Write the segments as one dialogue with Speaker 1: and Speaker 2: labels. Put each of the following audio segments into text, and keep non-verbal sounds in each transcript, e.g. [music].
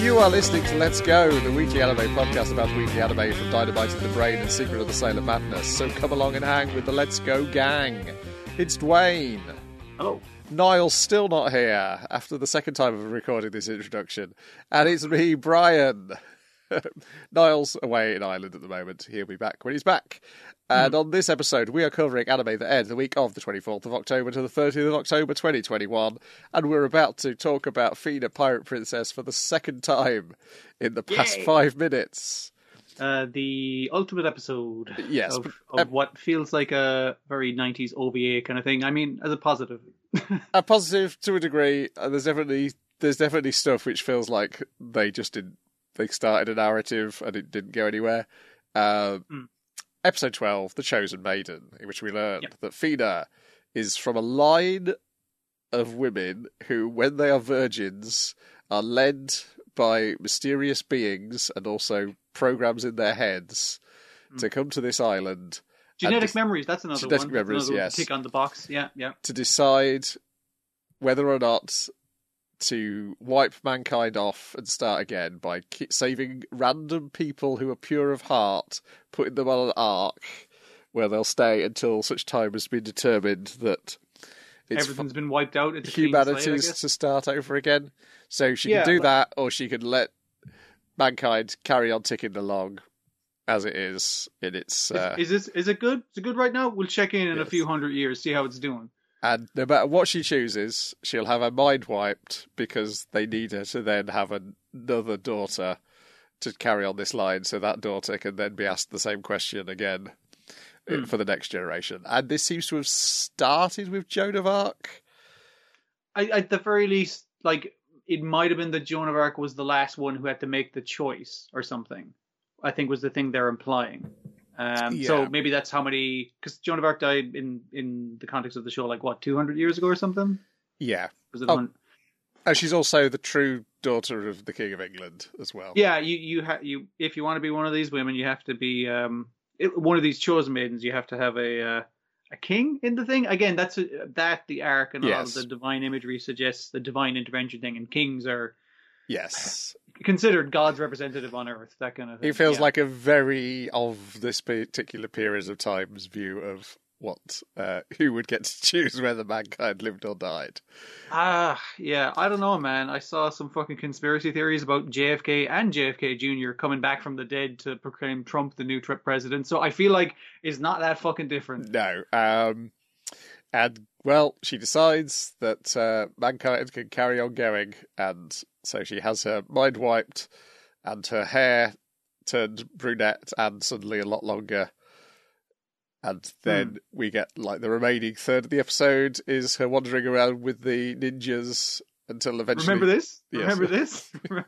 Speaker 1: You are listening to Let's Go, the weekly anime podcast about weekly anime from Dynamite in the Brain and Secret of the Sailor Madness. So come along and hang with the Let's Go gang. It's Dwayne.
Speaker 2: Hello.
Speaker 1: Niall's still not here after the second time of recording this introduction. And it's me, Brian. [laughs] Niall's away in Ireland at the moment. He'll be back when he's back. And on this episode, we are covering anime that ends the week of the 24th of October to the 30th of October 2021. And we're about to talk about Fena Pirate Princess for the second time in the past
Speaker 2: Yay.
Speaker 1: five minutes.
Speaker 2: Uh, the ultimate episode
Speaker 1: Yes,
Speaker 2: of,
Speaker 1: but-
Speaker 2: of
Speaker 1: uh,
Speaker 2: what feels like a very 90s OVA kind of thing. I mean, as a positive. [laughs]
Speaker 1: A positive to a degree. And there's definitely there's definitely stuff which feels like they just didn't. They started a narrative and it didn't go anywhere. Um,
Speaker 2: Mm.
Speaker 1: Episode twelve, The Chosen Maiden, in which we learned
Speaker 2: Yep.
Speaker 1: that Fena is from a line of women who, when they are virgins, are led by mysterious beings and also programs in their heads hmm. to come to this island
Speaker 2: Genetic
Speaker 1: this-
Speaker 2: memories, that's another
Speaker 1: Genetic
Speaker 2: one.
Speaker 1: memories,
Speaker 2: another
Speaker 1: yes.
Speaker 2: tick on the box. Yeah, yeah.
Speaker 1: to decide whether or not to wipe mankind off and start again by ki- saving random people who are pure of heart, putting them on an ark where they'll stay until such time has been determined that it's
Speaker 2: Everything's been wiped out. It's
Speaker 1: for
Speaker 2: a clean slate, I
Speaker 1: humanity's to start over again. So she
Speaker 2: Yeah,
Speaker 1: can do
Speaker 2: but-
Speaker 1: that, or she can let mankind carry on ticking along as it is in its. Uh,
Speaker 2: Is, is this is it good? Is it good right now? We'll check in in a few hundred years, see how it's doing.
Speaker 1: And no matter what she chooses, she'll have her mind wiped because they need her to then have another daughter to carry on this line so that daughter can then be asked the same question again
Speaker 2: Hmm.
Speaker 1: for the next generation. And this seems to have started with Joan of Arc.
Speaker 2: I, at the very least, like it might have been that Joan of Arc was the last one who had to make the choice or something. I think was the thing they're implying. Um,
Speaker 1: Yeah.
Speaker 2: So maybe that's how many because Joan of Arc died in in the context of the show, like what two hundred years ago or something.
Speaker 1: Yeah.
Speaker 2: Was it?
Speaker 1: Oh.
Speaker 2: one-
Speaker 1: And she's also the true daughter of the King of England as well.
Speaker 2: Yeah, you you ha- you if you want to be one of these women, you have to be um it, one of these chosen maidens. You have to have a uh, a king in the thing. Again, that's a, that the arc and all
Speaker 1: Yes.
Speaker 2: of the divine imagery suggests the divine intervention thing, and kings are
Speaker 1: Yes.
Speaker 2: Considered God's representative on Earth. That kind of thing.
Speaker 1: He feels
Speaker 2: Yeah.
Speaker 1: like a very of this particular period of time's view of what uh, who would get to choose whether mankind lived or died.
Speaker 2: Ah, yeah. I don't know, man. I saw some fucking conspiracy theories about JFK and JFK Jr. coming back from the dead to proclaim Trump the new president. So I feel like it's not that fucking different.
Speaker 1: No. Um, and, well, she decides that uh, mankind can carry on going, and so she has her mind wiped and her hair turned brunette and suddenly a lot longer. And then we get, like, the remaining third of the episode is her wandering around with the ninjas until eventually.
Speaker 2: Remember this?
Speaker 1: Yes.
Speaker 2: Remember this? [laughs]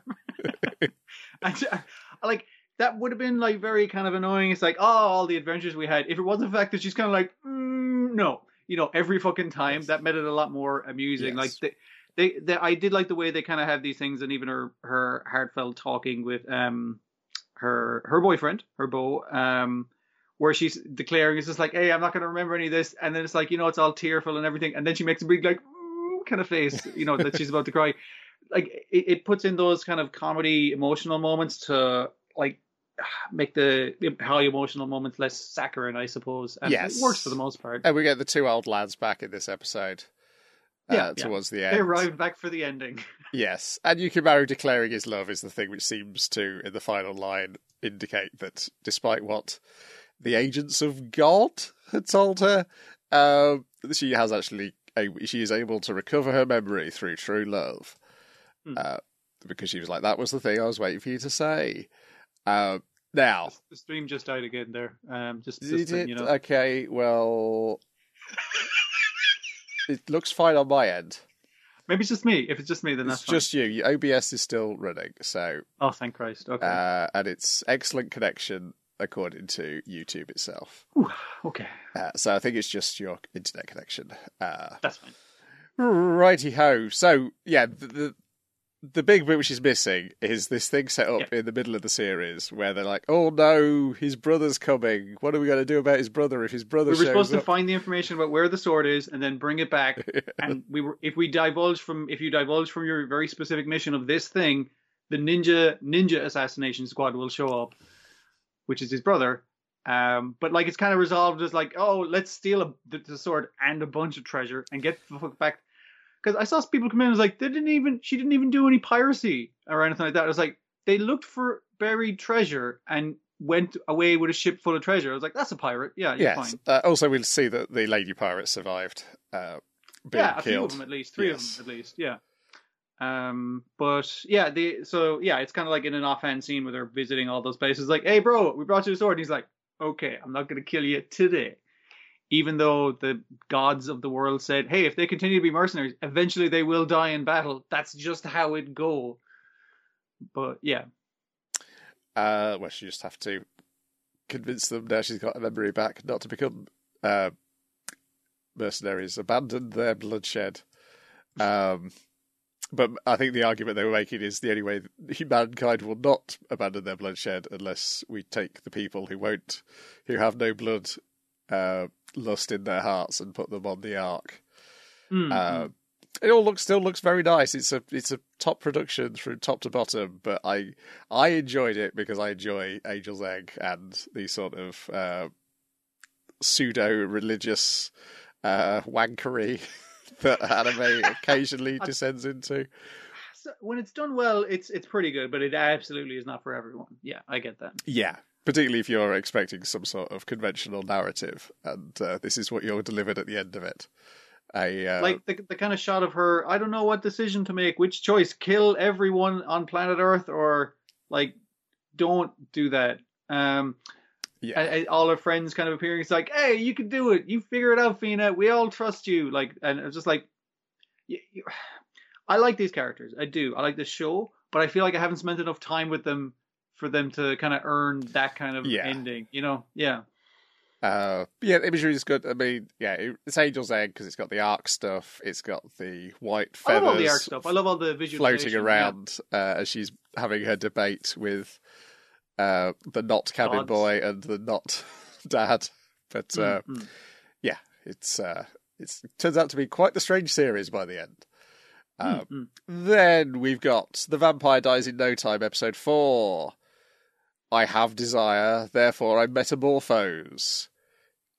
Speaker 2: [laughs] I- like that would have been like very kind of annoying. It's like, oh, all the adventures we had. If it wasn't the fact that she's kind of like, mm, no, you know, every fucking time
Speaker 1: Yes.
Speaker 2: that made it a lot more amusing. Like
Speaker 1: Yes.
Speaker 2: They, they, I did like the way they kind of have these things, and even her her heartfelt talking with um her her boyfriend, her beau, um. Where she's declaring, it's just like, "Hey, I'm not going to remember any of this," and then it's like, you know, it's all tearful and everything, and then she makes a big like kind of face, you know, that she's about to cry [laughs] like it, it puts in those kind of comedy emotional moments to like [sighs] make the high emotional moments less saccharine, I suppose. And
Speaker 1: Yes.
Speaker 2: it works for the most part.
Speaker 1: And we get the two old lads back in this episode. Uh,
Speaker 2: Yeah, yeah.
Speaker 1: towards the end.
Speaker 2: They arrived back for the ending. [laughs]
Speaker 1: Yes, and Yukimaru declaring his love is the thing which seems to, in the final line, indicate that despite what the agents of God had told her, um, she has actually she is able to recover her memory through true love,
Speaker 2: Hmm.
Speaker 1: uh, because she was like, "That was the thing I was waiting for you to say." Uh, now,
Speaker 2: The stream just died again there. Um, just, just
Speaker 1: it?
Speaker 2: you know,
Speaker 1: Okay, well, [laughs] it looks fine on my end.
Speaker 2: maybe it's just me. If it's just me, then that's
Speaker 1: It's just you. OBS is still running, so.
Speaker 2: Oh, thank Christ. Okay.
Speaker 1: uh, and it's excellent connection according to YouTube itself.
Speaker 2: Whew, okay,
Speaker 1: Uh, so I think it's just your internet connection. Uh,
Speaker 2: that's fine.
Speaker 1: righty ho. So yeah, the, the the big bit which is missing is this thing set up
Speaker 2: Yeah.
Speaker 1: in the middle of the series where they're like, "Oh no, his brother's coming. What are we going to do about his brother if his brother
Speaker 2: We were supposed to find the information about where the sword is and then bring it back. [laughs] and we were, if we divulge from, if you divulge from your very specific mission of this thing, the ninja ninja assassination squad will show up, which is his brother. Um, but like it's kind of resolved as like, oh, let's steal a, the, the sword and a bunch of treasure and get the fuck back. Because I saw people come in and was like, they didn't even, she didn't even do any piracy or anything like that. I was like, they looked for buried treasure and went away with a ship full of treasure. I was like, that's a pirate. Yeah, you're
Speaker 1: yes.
Speaker 2: fine.
Speaker 1: Uh, also, we'll see that the lady pirate survived uh, being
Speaker 2: yeah, a few of them at least, three
Speaker 1: Yes.
Speaker 2: of them at least. Yeah. Um, but yeah, the so yeah, it's kind of like in an offhand scene where they're visiting all those places. Like, hey, bro, we brought you a sword. And he's like, okay, I'm not gonna kill you today. Even though the gods of the world said, hey, if they continue to be mercenaries, eventually they will die in battle. That's just how it go. But yeah,
Speaker 1: Uh, well, she just have to convince them now she's got a memory back not to become uh, mercenaries, abandon their bloodshed. Um, but I think the argument they were making is the only way mankind will not abandon their bloodshed unless we take the people who won't, who have no blood uh, lust in their hearts, and put them on the ark.
Speaker 2: Mm,
Speaker 1: Uh, it all looks still looks very nice. It's a it's a top production from top to bottom, but I I enjoyed it because I enjoy Angel's Egg and the sort of uh, pseudo religious uh, wankery [laughs] that anime [laughs] occasionally descends into.
Speaker 2: so when it's done well, it's it's pretty good, but it absolutely is not for everyone. Yeah, I get that.
Speaker 1: Yeah, particularly if you're expecting some sort of conventional narrative, and uh, this is what you're delivered at the end of it. A uh,
Speaker 2: like the the kind of shot of her. I don't know what decision to make. Which choice? Kill everyone on planet Earth, or like don't do that. Um,
Speaker 1: yeah,
Speaker 2: all her friends kind of appearing. It's like, hey, you can do it. You figure it out, Fena. We all trust you. Like, and it's just like, you, you, [sighs] I like these characters. I do. I like this show, but I feel like I haven't spent enough time with them for them to kind of earn that kind of
Speaker 1: Yeah.
Speaker 2: ending. You know? Yeah.
Speaker 1: Uh, yeah, the imagery is good. I mean, yeah, it's Angel's Egg because it's got the arc stuff. It's got the white feathers.
Speaker 2: I love all the arc stuff. I love all the visual
Speaker 1: floating around uh, as she's having her debate with uh, the not cabin
Speaker 2: Gods.
Speaker 1: boy and the not [laughs] dad. But uh,
Speaker 2: Mm,
Speaker 1: yeah, it's uh, it's it turns out to be quite the strange series by the end. Um,
Speaker 2: mm.
Speaker 1: Then we've got The Vampire Dies in No Time, episode four. I have desire, therefore I metamorphose.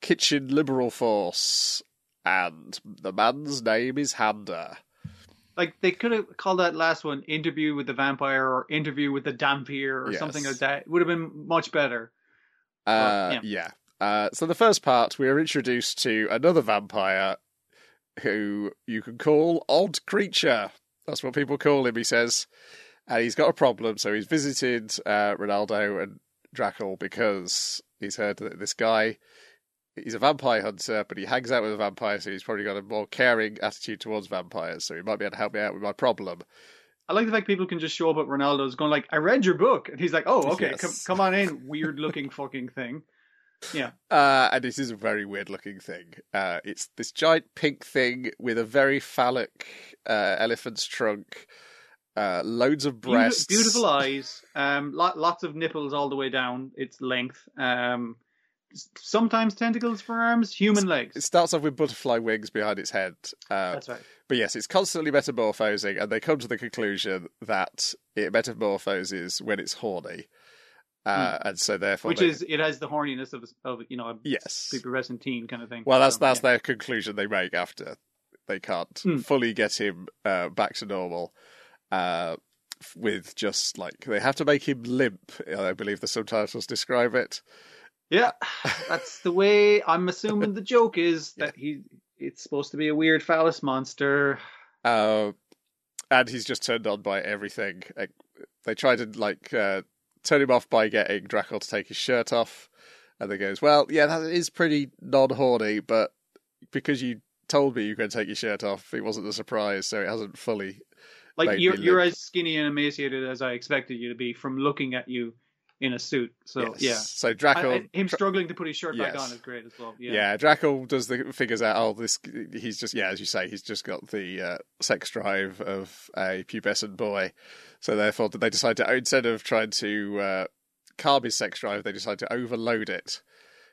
Speaker 1: Kitchen Liberal Force. And the man's name is Handa.
Speaker 2: Like they could have called that last one "Interview with the Vampire" or "Interview with the Dhampir" or
Speaker 1: Yes.
Speaker 2: something like that. It would have been much better.
Speaker 1: Uh,
Speaker 2: yeah.
Speaker 1: yeah. Uh, so the first part, we are introduced to another vampire who you can call Odd Creature. That's what people call him, he says. And he's got a problem, so he's visited uh, Ronaldo and Draluc because he's heard that this guy, he's a vampire hunter, but he hangs out with a vampire, so he's probably got a more caring attitude towards vampires, so he might be able to help me out with my problem.
Speaker 2: I like the fact people can just show up at Ronaldo's going like, "I read your book," and he's like, "Oh, okay,
Speaker 1: Yes.
Speaker 2: come come on in, weird looking fucking thing." Yeah, [laughs]
Speaker 1: Uh, and it is a very weird looking thing. Uh, it's this giant pink thing with a very phallic uh, elephant's trunk, uh, loads of breasts.
Speaker 2: beautiful eyes, um, lot, lots of nipples all the way down its length. Um, sometimes tentacles for arms, human legs.
Speaker 1: It starts off with butterfly wings behind its head. Uh,
Speaker 2: That's right.
Speaker 1: but yes, it's constantly metamorphosing, and they come to the conclusion that it metamorphoses when it's horny. Uh, And so therefore.
Speaker 2: Hmm. Which
Speaker 1: they-
Speaker 2: is it has the horniness of of you know a
Speaker 1: Yes.
Speaker 2: prepubescent teen kind of thing.
Speaker 1: Well, that's that's
Speaker 2: yeah.
Speaker 1: their conclusion they make after they can't
Speaker 2: Hmm.
Speaker 1: fully get him uh, back to normal. Uh, with just like they have to make him limp. I believe the subtitles describe it.
Speaker 2: Yeah, that's the way. I'm assuming the joke is [laughs] that he. It's supposed to be a weird phallus monster.
Speaker 1: Uh, and he's just turned on by everything. Like, They try to like uh, turn him off by getting Draco to take his shirt off, and they goes, "Well, yeah, that is pretty non-horny, but because you told me you were going to take your shirt off, it wasn't a surprise, so it hasn't fully
Speaker 2: Like you're you're as skinny and emaciated as I expected you to be from looking at you in a suit. So
Speaker 1: Yes. So
Speaker 2: yeah,
Speaker 1: Draco,
Speaker 2: I- I- him struggling to put his shirt back on is great as well.
Speaker 1: yeah.
Speaker 2: Yeah,
Speaker 1: Draco does the figures out. Oh, this he's just yeah, as you say, he's just got the uh, sex drive of a pubescent boy. So therefore, they decide to instead of trying to uh, calm his sex drive, they decide to overload it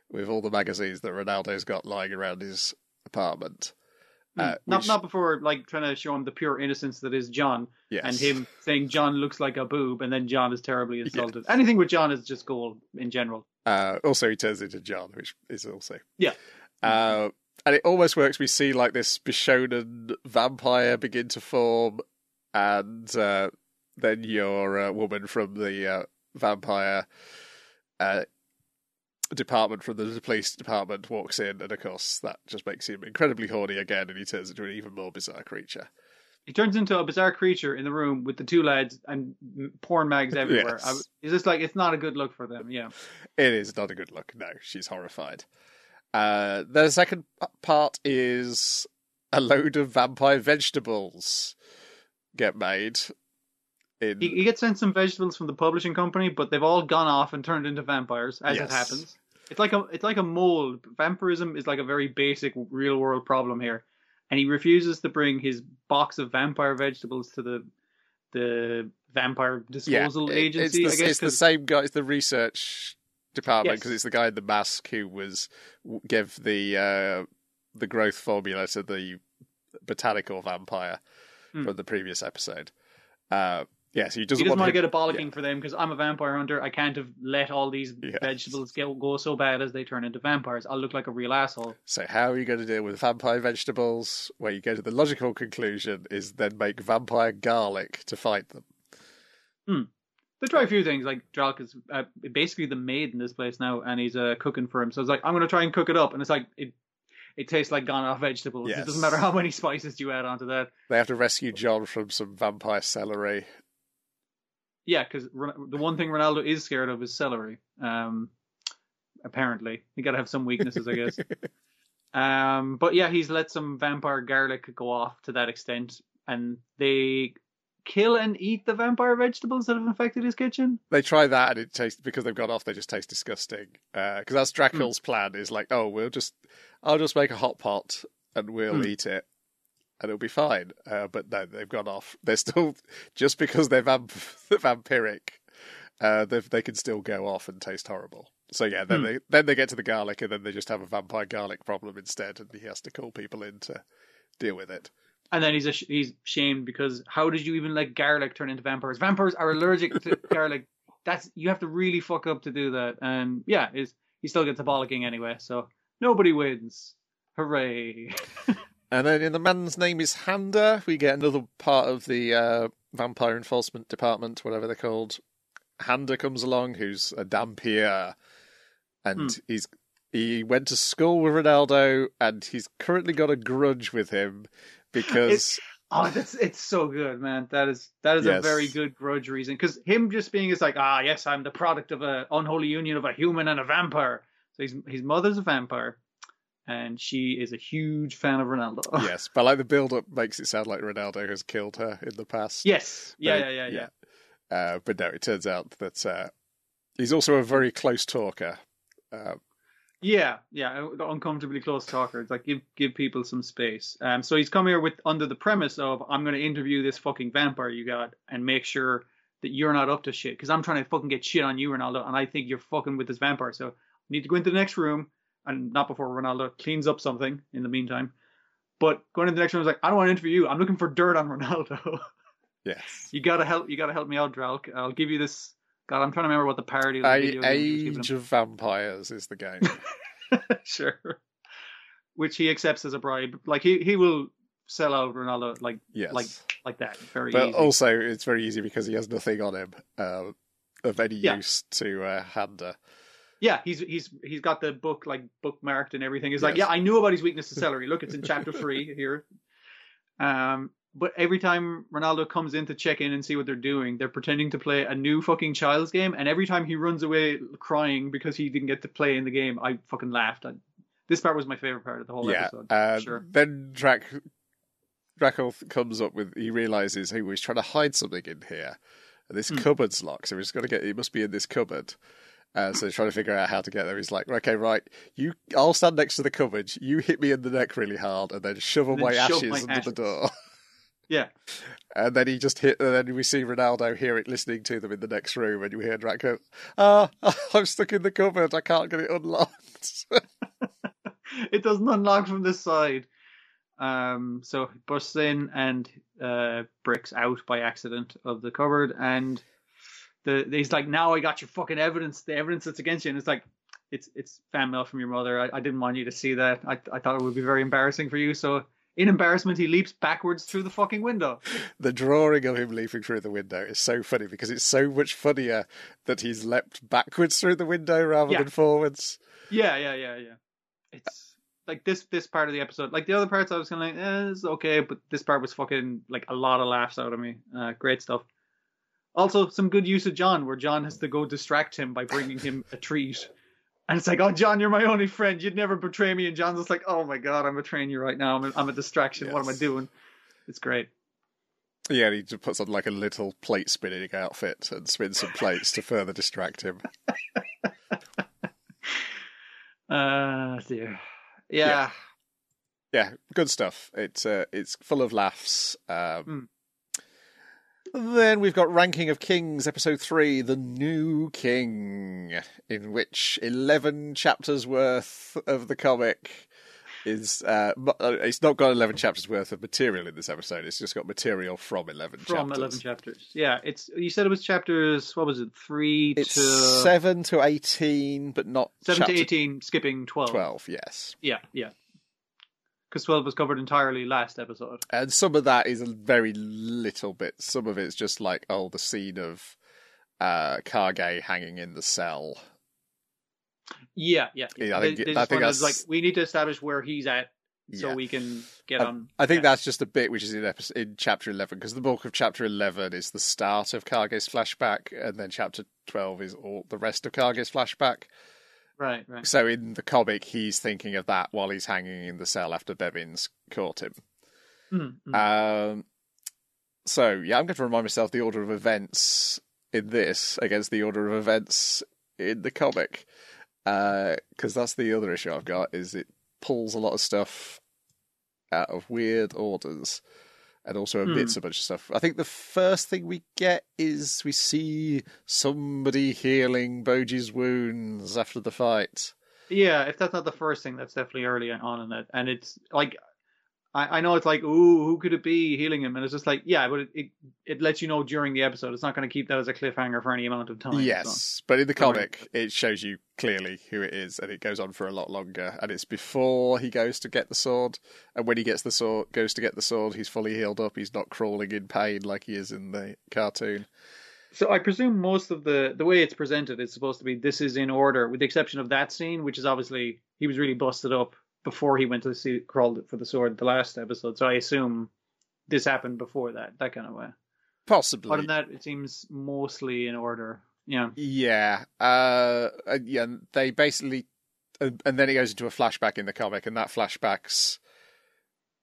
Speaker 1: with all the magazines that Ronaldo's got lying around his apartment. Uh,
Speaker 2: not
Speaker 1: which-
Speaker 2: not before like trying to show him the pure innocence that is John,
Speaker 1: yes.
Speaker 2: and him saying John looks like a boob, and then John is terribly insulted. Anything with John is just gold in general.
Speaker 1: Uh, also, he turns into John, which is also
Speaker 2: Yeah.
Speaker 1: Uh, and it almost works. We see like this Bishonen vampire begin to form, and uh, then your uh, woman from the uh, vampire uh, department from the police department walks in, and of course that just makes him incredibly horny again, and he turns into an even more bizarre creature.
Speaker 2: He turns into a bizarre creature in the room with the two lads and porn mags [laughs] everywhere.
Speaker 1: Yes.
Speaker 2: I, it's just like it's not a good look for them. Yeah.
Speaker 1: It is not a good look. No, she's horrified. Uh, the second part is a load of vampire vegetables get made. In
Speaker 2: He, he gets sent some vegetables from the publishing company, but they've all gone off and turned into vampires, as
Speaker 1: Yes.
Speaker 2: it happens. It's like a it's like a mold. Vampirism is like a very basic real world problem here, and he refuses to bring his box of vampire vegetables to the the vampire disposal
Speaker 1: it-
Speaker 2: agency.
Speaker 1: It's the,
Speaker 2: I guess
Speaker 1: it's the same guy. It's the research department
Speaker 2: Yes.
Speaker 1: because it's the guy in the mask who was give the uh, the growth formula to the botanical vampire
Speaker 2: Hmm.
Speaker 1: from the previous episode. Uh, yeah, so he doesn't,
Speaker 2: he doesn't want to get a bollocking for them because I'm a vampire hunter. I can't have let all these vegetables go, go so bad as they turn into vampires. I'll look like a real asshole.
Speaker 1: So how are you going to deal with vampire vegetables? Where you go to the logical conclusion is then make vampire garlic to fight them.
Speaker 2: They try a few things. Like Draluc is uh, basically the maid in this place now, and he's uh, cooking for him. So it's like I'm going to try and cook it up, and it's like it. It tastes like gone off vegetables.
Speaker 1: Yes.
Speaker 2: It doesn't matter how many [laughs] spices you add onto that.
Speaker 1: They have to rescue John from some vampire celery.
Speaker 2: Yeah, because the one thing Ronaldo is scared of is celery. Um, apparently, you got to have some weaknesses, I guess. [laughs] Um, but yeah, he's let some vampire garlic go off to that extent, and they kill and eat the vampire vegetables that have infected his kitchen.
Speaker 1: They try that and it tastes because they've gone off. They just taste disgusting. Because that's Dracula's plan is like, oh, we'll just, I'll just make a hot pot and we'll
Speaker 2: Hmm.
Speaker 1: eat it, and it'll be fine. Uh, but no, they've gone off. [laughs] They're still just because they're vamp- [laughs] vampiric, uh, they they can still go off and taste horrible. So yeah, then
Speaker 2: Hmm.
Speaker 1: they then they get to the garlic and then they just have a vampire garlic problem instead, and he has to call people in to deal with it.
Speaker 2: And then he's a, he's shamed because how did you even let garlic turn into vampires? Vampires are allergic to [laughs] garlic. That's you have to really fuck up to do that. And yeah, is he still gets a bollocking anyway. So nobody wins. Hooray!
Speaker 1: And then in the man's name is Handa, we get another part of the uh, vampire enforcement department, whatever they're called. Handa comes along, who's a dhampir, and he's he went to school with Ronaldo, and he's currently got a grudge with him because
Speaker 2: Oh, that's it's so good, man. That is that is a very good grudge reason because him just being is like, ah, yes, I'm the product of a unholy union of a human and a vampire. So his his mother's a vampire, and she is a huge fan of Ronaldo. [laughs]
Speaker 1: yes, but like the build-up makes it sound like Ronaldo has killed her in the past.
Speaker 2: yes, yeah,
Speaker 1: But-
Speaker 2: yeah, yeah, yeah.
Speaker 1: Uh, but no, it turns out that uh, he's also a very close talker. Uh,
Speaker 2: Yeah, yeah, uncomfortably close talker. It's like give give people some space. Um, so he's come here with under the premise of I'm going to interview this fucking vampire you got and make sure that you're not up to shit because I'm trying to fucking get shit on you, Ronaldo, and I think you're fucking with this vampire. So I need to go into the next room and not before Ronaldo cleans up something in the meantime. But going into the next room, I was like, I don't want to interview you. I'm looking for dirt on Ronaldo. [laughs]
Speaker 1: yes.
Speaker 2: you gotta help. You gotta help me out, Draluc. I'll give you this. God, I'm trying to remember what the parody of the video game was giving him.
Speaker 1: Age of Vampires is the game. [laughs]
Speaker 2: sure. Which he accepts as a bribe. Like he, he will sell out Ronaldo like
Speaker 1: Yes.
Speaker 2: like like that. Very
Speaker 1: but
Speaker 2: easy.
Speaker 1: also, it's very easy because he has nothing on him uh, of any
Speaker 2: Yeah.
Speaker 1: use to uh, Handa.
Speaker 2: Yeah, he's he's he's got the book like bookmarked and everything. He's like, yeah, I knew about his weakness to [laughs] celery. Look, it's in chapter three here. Um, but every time Ronaldo comes in to check in and see what they're doing, they're pretending to play a new fucking child's game. And every time he runs away crying because he didn't get to play in the game, I fucking laughed. I, this part was my favorite part of the whole
Speaker 1: yeah.
Speaker 2: episode.
Speaker 1: Uh,
Speaker 2: sure.
Speaker 1: Then Drac Draco comes up with he realizes he was trying to hide something in here. And this
Speaker 2: Hmm.
Speaker 1: cupboard's locked, so he's got to get. It must be in this cupboard. Uh, so he's trying to figure out how to get there. He's like, okay, right, you. I'll stand next to the cupboard. You hit me in the neck really hard, and then shovel
Speaker 2: And then
Speaker 1: my ashes
Speaker 2: my
Speaker 1: under
Speaker 2: ashes.
Speaker 1: the door. [laughs]
Speaker 2: Yeah.
Speaker 1: And then he just hit, and then we see Ronaldo hear it listening to them in the next room, and you hear Drac go, "Ah, [laughs] I'm stuck in the cupboard. I can't get it unlocked." [laughs]
Speaker 2: it doesn't unlock from this side. Um, so he busts in and uh, breaks out by accident of the cupboard, and the he's like, "Now I got your fucking evidence, the evidence that's against you." And it's like, "It's it's fan mail from your mother. I, I didn't want you to see that. I I thought it would be very embarrassing for you." So in embarrassment, he leaps backwards through the fucking window.
Speaker 1: The drawing of him leaping through the window is so funny because it's so much funnier that he's leapt backwards through the window rather
Speaker 2: Yeah.
Speaker 1: than forwards.
Speaker 2: Yeah, yeah, yeah, yeah. It's like this this part of the episode. Like the other parts, I was kind of like, eh, it's okay, but this part was fucking like a lot of laughs out of me. Uh, great stuff. Also, some good use of John, where John has to go distract him by bringing him a treat. And it's like, oh, John, you're my only friend. You'd never betray me. And John's just like, oh my god, I'm betraying you right now. I'm a, I'm a distraction. What am I doing? It's great.
Speaker 1: Yeah, and he just puts on like a little plate spinning outfit and spins some plates to further distract him.
Speaker 2: Uh, [laughs] dear. Yeah.
Speaker 1: Yeah, good stuff. It's uh, it's full of laughs. Um,
Speaker 2: Hmm.
Speaker 1: Then we've got Ranking of Kings, episode three, The New King, in which eleven chapters worth of the comic is. Uh, uh, it's not got eleven chapters worth of material in this episode. It's just got material from eleven
Speaker 2: From
Speaker 1: chapters.
Speaker 2: 11 chapters. Yeah, it's you said it was chapters, what was it, 3
Speaker 1: It's
Speaker 2: to
Speaker 1: seven to eighteen, but not
Speaker 2: 7
Speaker 1: chapter
Speaker 2: to 18, skipping 12.
Speaker 1: twelve. Yes.
Speaker 2: Yeah, yeah. Because 12 was covered entirely last episode.
Speaker 1: And some of that is a very little bit. Some of it's just like, oh, the scene of uh, Kage hanging in the cell.
Speaker 2: Yeah, yeah. yeah.
Speaker 1: I
Speaker 2: they,
Speaker 1: think-
Speaker 2: they
Speaker 1: I think that's-
Speaker 2: like, we need to establish where he's at so
Speaker 1: Yeah.
Speaker 2: we can get on.
Speaker 1: I think
Speaker 2: yeah.
Speaker 1: that's just a bit which is in episode, in chapter eleven because the bulk of chapter eleven is the start of Kage's flashback, and then chapter twelve is all the rest of Kage's flashback.
Speaker 2: Right, right.
Speaker 1: So in the comic, he's thinking of that while he's hanging in the cell after Bebins caught him.
Speaker 2: Mm, mm.
Speaker 1: Um, so yeah, I'm going to remind myself the order of events in this against the order of events in the comic, because that's the other issue I've got is it pulls a lot of stuff out of weird orders and also
Speaker 2: Hmm.
Speaker 1: omits a bunch of stuff. I think the first thing we get is we see somebody healing Bojji's wounds after the fight.
Speaker 2: Yeah, if that's not the first thing, that's definitely early on in it. And it's like, I, I know it's like, ooh, who could it be healing him? And it's just like, yeah, but it, it, it lets you know during the episode. It's not going to keep that as a cliffhanger for any amount of time. so.
Speaker 1: Yes, but in the comic, it shows you clearly who it is, and it goes on for a lot longer. And it's before he goes to get the sword, and when he gets the sword, goes to get the sword, he's fully healed up. He's not crawling in pain like he is in the cartoon.
Speaker 2: So I presume most of the the way it's presented is supposed to be this is in order, with the exception of that scene, which is obviously he was really busted up before he went to see crawled for the sword the last episode. So I assume this happened before that, that kind of way.
Speaker 1: Possibly,
Speaker 2: Other than that, it seems mostly in order. Yeah.
Speaker 1: Yeah, uh, yeah. They basically, and and then it goes into a flashback in the comic, and that flashback's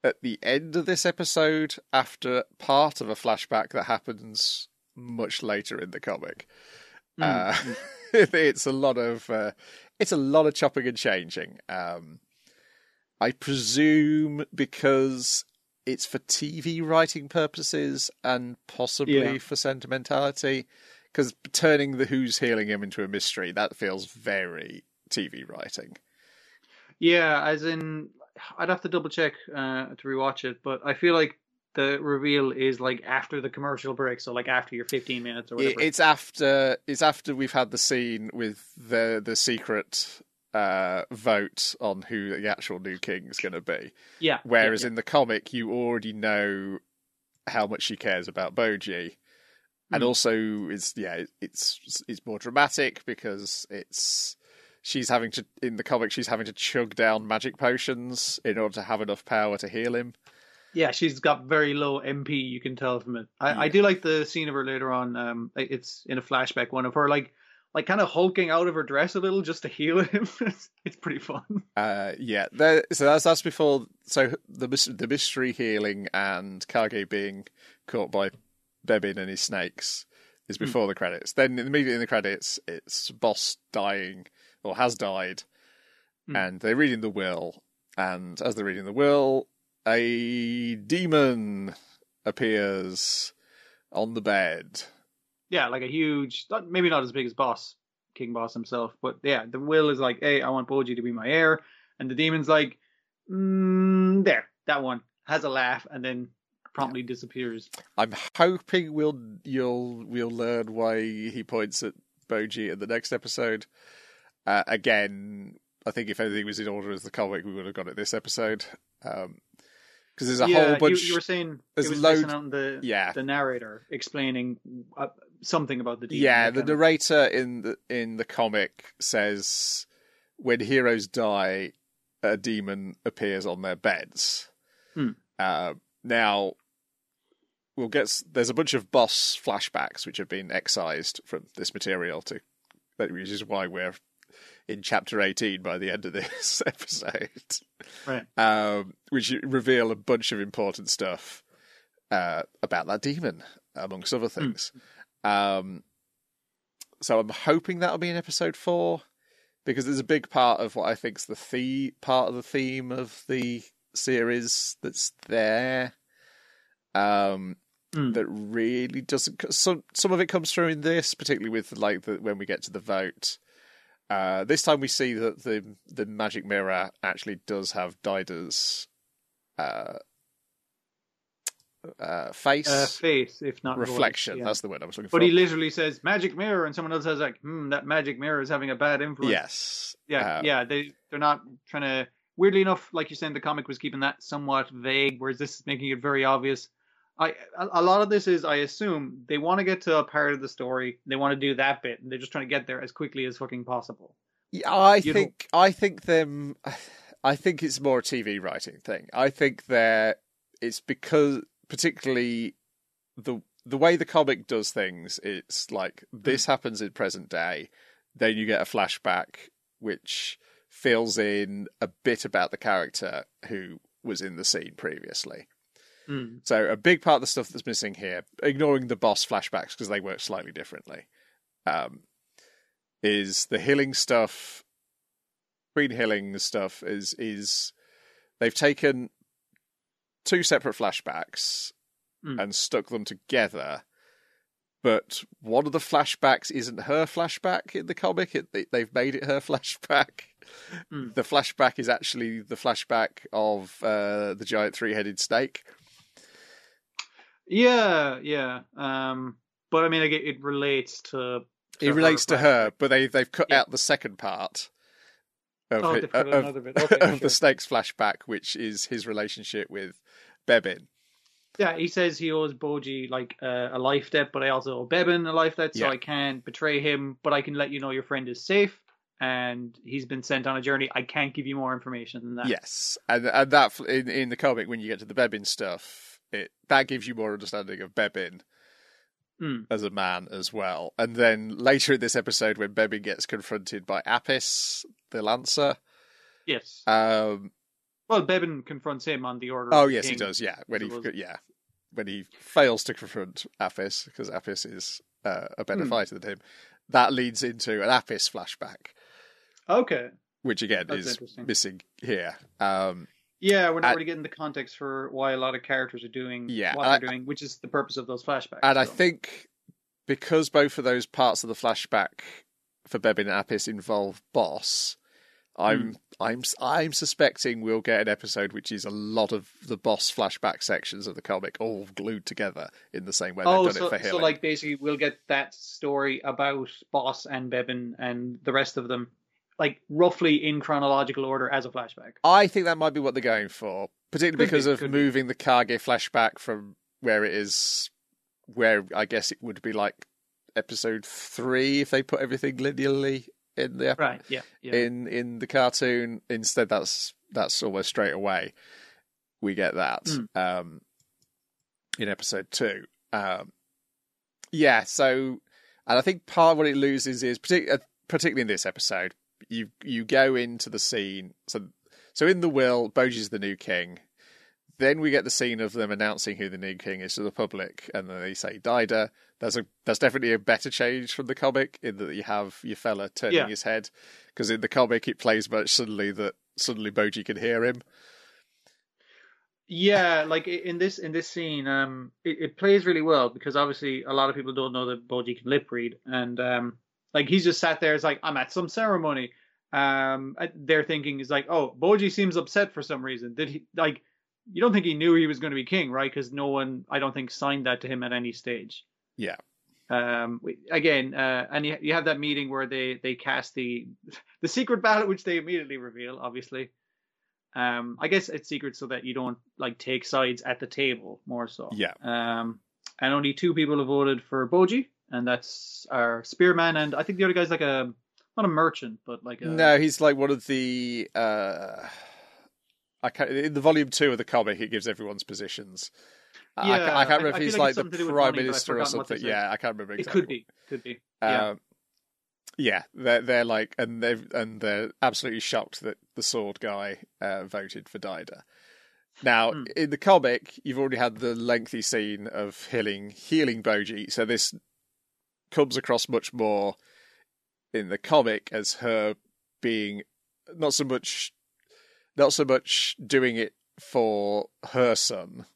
Speaker 1: at the end of this episode after part of a flashback that happens much later in the comic.
Speaker 2: Mm.
Speaker 1: Uh, [laughs] it's a lot of uh, it's a lot of chopping and changing. Um, I presume because it's for TV writing purposes and possibly
Speaker 2: Yeah.
Speaker 1: for sentimentality. Because turning the who's healing him into a mystery that feels very TV writing.
Speaker 2: Yeah, as in, I'd have to double check uh, to rewatch it, but I feel like the reveal is like after the commercial break, so like after your 15 minutes or whatever.
Speaker 1: it's after it's after we've had the scene with the the secret uh, vote on who the actual new king is going to be.
Speaker 2: yeah.
Speaker 1: Whereas
Speaker 2: yeah,
Speaker 1: in the comic, you already know how much she cares about Bojji, and
Speaker 2: Mm.
Speaker 1: also it's yeah, it's it's more dramatic because it's she's having to in the comic she's having to chug down magic potions in order to have enough power to heal him.
Speaker 2: yeah, she's got very low MP. You can tell from it. I, I do like the scene of her later on. Um, it's in a flashback one of her like like kind of hulking out of her dress a little just to heal him. [laughs] it's, it's pretty fun.
Speaker 1: Uh, yeah, there, so that's that's before. So the the mystery healing and Kage being caught by Bebin and his snakes is
Speaker 2: Hmm.
Speaker 1: before the credits. Then immediately in the credits, it's Boss dying or has died,
Speaker 2: Hmm.
Speaker 1: and they're reading the will. And as they're reading the will, a demon appears on the bed.
Speaker 2: Yeah, like a huge, not, maybe not as big as Boss, King Boss himself, but yeah, the will is like, hey, I want Bojji to be my heir, and the demon's like, mm, there, that one has a laugh and then promptly disappears.
Speaker 1: I'm hoping we'll you'll we'll learn why he points at Bojji in the next episode. Uh, again, I think if anything was in order as the comic, we would have got it this episode. Um, because there's a
Speaker 2: yeah,
Speaker 1: whole bunch.
Speaker 2: You, you were saying
Speaker 1: there's
Speaker 2: it was
Speaker 1: load-
Speaker 2: on the
Speaker 1: yeah,
Speaker 2: the narrator explaining uh, something about the demon.
Speaker 1: yeah. The
Speaker 2: of-
Speaker 1: narrator in the in the comic says when heroes die, a demon appears on their beds.
Speaker 2: Hmm.
Speaker 1: Uh, now we'll get. There's a bunch of boss flashbacks which have been excised from this material to, that- which is why we're in chapter 18 by the end of [laughs] this episode.
Speaker 2: Right.
Speaker 1: Um, which reveal a bunch of important stuff uh, about that demon, amongst other things. Um, so I'm hoping that'll be in episode four because there's a big part of what I think's the the part of the theme of the series that's there. Um,
Speaker 2: Hmm.
Speaker 1: that really doesn't. Some some of it comes through in this, particularly with like the, when we get to the vote. Uh, this time we see that the the magic mirror actually does have Dida's uh, uh, face
Speaker 2: uh, face, if not voice,
Speaker 1: reflection.
Speaker 2: yeah.
Speaker 1: That's the word I was looking
Speaker 2: But
Speaker 1: for.
Speaker 2: he literally says magic mirror, and someone else says like, "Hmm, that magic mirror is having a bad influence."
Speaker 1: yes,
Speaker 2: yeah,
Speaker 1: Uh,
Speaker 2: yeah. They they're not trying to. Weirdly enough, like you're saying, the comic was keeping that somewhat vague, whereas this is making it very obvious. I a, a lot of this is, I assume, they want to get to a part of the story, they want to do that bit, and they're just trying to get there as quickly as fucking possible.
Speaker 1: Yeah, I
Speaker 2: You know-
Speaker 1: think I think them. [sighs] I think it's more a TV writing thing. I think they're. It's because particularly the the way the comic does things. It's like this happens in present day, then you get a flashback which fills in a bit about the character who was in the scene previously.
Speaker 2: Mm.
Speaker 1: So a big part of the stuff that's missing here, ignoring the boss flashbacks because they work slightly differently, um, is the healing stuff. Queen healing stuff is is they've taken two separate flashbacks
Speaker 2: Mm.
Speaker 1: and stuck them together. But one of the flashbacks isn't her flashback in the comic. It, they, they've made it her [laughs] flashback.
Speaker 2: Mm.
Speaker 1: The flashback is actually the flashback of uh, the giant three-headed snake.
Speaker 2: Yeah, yeah. Um, but I mean, it, it relates to.
Speaker 1: it relates to her, but they they've cut
Speaker 2: Yeah.
Speaker 1: out the second part of
Speaker 2: Oh,
Speaker 1: hi-
Speaker 2: they
Speaker 1: of.
Speaker 2: Okay,
Speaker 1: of [laughs]
Speaker 2: sure.
Speaker 1: the snake's flashback, which is his relationship with Bebin.
Speaker 2: Yeah, he says he owes Bojji like uh, a life debt, but I also owe Bebin a life debt, so
Speaker 1: Yeah.
Speaker 2: I can't betray him. But I can let you know your friend is safe, and he's been sent on a journey. I can't give you more information than that.
Speaker 1: Yes, and and that in in the comic when you get to the Bebin stuff, it that gives you more understanding of Bebin
Speaker 2: Mm.
Speaker 1: as a man as well. And then later in this episode, when Bebin gets confronted by Apis, the Lancer.
Speaker 2: Yes.
Speaker 1: Um,
Speaker 2: Well, Bebin confronts him on the order.
Speaker 1: oh
Speaker 2: of the
Speaker 1: yes, he does. Yeah, when he
Speaker 2: was-
Speaker 1: yeah when he fails to confront Apis because Apis is uh, a better
Speaker 2: Hmm.
Speaker 1: fighter than him, that leads into an Apis flashback,
Speaker 2: Okay.
Speaker 1: which again
Speaker 2: That's
Speaker 1: is missing here. Um,
Speaker 2: Yeah, we're not really getting the context for why a lot of characters are doing
Speaker 1: Yeah,
Speaker 2: what
Speaker 1: I-
Speaker 2: they're doing, which is the purpose of those flashbacks.
Speaker 1: And I think because both of those parts of the flashback for Bebin and Apis involve Boss, I'm
Speaker 2: Hmm.
Speaker 1: I'm I'm suspecting we'll get an episode which is a lot of the Boss flashback sections of the comic all glued together in the same way they've
Speaker 2: Oh,
Speaker 1: done
Speaker 2: so,
Speaker 1: it for
Speaker 2: so like basically we'll get that story about Boss and Bebin and the rest of them, like roughly in chronological order as a flashback.
Speaker 1: I think that might be what they're going for, particularly
Speaker 2: Could
Speaker 1: because
Speaker 2: be,
Speaker 1: of
Speaker 2: could be.
Speaker 1: moving the Kage flashback from where it is, where I guess it would be like episode three if they put everything linearly in the
Speaker 2: Right. Yeah. Yeah.
Speaker 1: in in the cartoon. Instead, that's that's almost straight away. We get that
Speaker 2: Mm.
Speaker 1: um, in episode two. Um, yeah, so and I think part of what it loses is partic- uh, particularly in this episode, you you go into the scene. So so in the will, Bojji's the new king. Then we get the scene of them announcing who the new king is to the public, and then they say Daida. There's a that's definitely a better change from the comic in that you have your fella turning
Speaker 2: Yeah.
Speaker 1: his head because in the comic it plays much suddenly that suddenly Bojji can hear him.
Speaker 2: Yeah, like in this in this scene, um, it, it plays really well because obviously a lot of people don't know that Bojji can lip read, and um, like he's just sat there, it's like I'm at some ceremony. Um, they're thinking is like, oh, Bojji seems upset for some reason. Did he like? you don't think he knew he was going to be king, right? Because no one, I don't think, signed that to him at any stage.
Speaker 1: Yeah.
Speaker 2: Um, again, uh, and you, you have that meeting where they they cast the [laughs] the secret ballot, which they immediately reveal. Obviously, um, I guess it's secret so that you don't like take sides at the table more so.
Speaker 1: Yeah.
Speaker 2: Um, and only two people have voted for Bojji, and that's our spearman, and I think the other guy's like a not a merchant, but like a
Speaker 1: No, he's like one of the. Uh, I can't, in the volume two of the comic, it gives everyone's positions. I- I,
Speaker 2: Yeah,
Speaker 1: can't, I can't remember
Speaker 2: I
Speaker 1: if he's
Speaker 2: like
Speaker 1: like the
Speaker 2: something to do with
Speaker 1: prime
Speaker 2: money,
Speaker 1: minister or
Speaker 2: forgotten what they
Speaker 1: something. Yeah, I can't remember
Speaker 2: It
Speaker 1: exactly.
Speaker 2: could be, could be. Yeah.
Speaker 1: Um, yeah, they're they're like, and they and they're absolutely shocked that the sword guy uh, voted for Daida. Now,
Speaker 2: Hmm.
Speaker 1: in the comic, you've already had the lengthy scene of healing healing Bojji, so this comes across much more in the comic as her being not so much not so much doing it for her son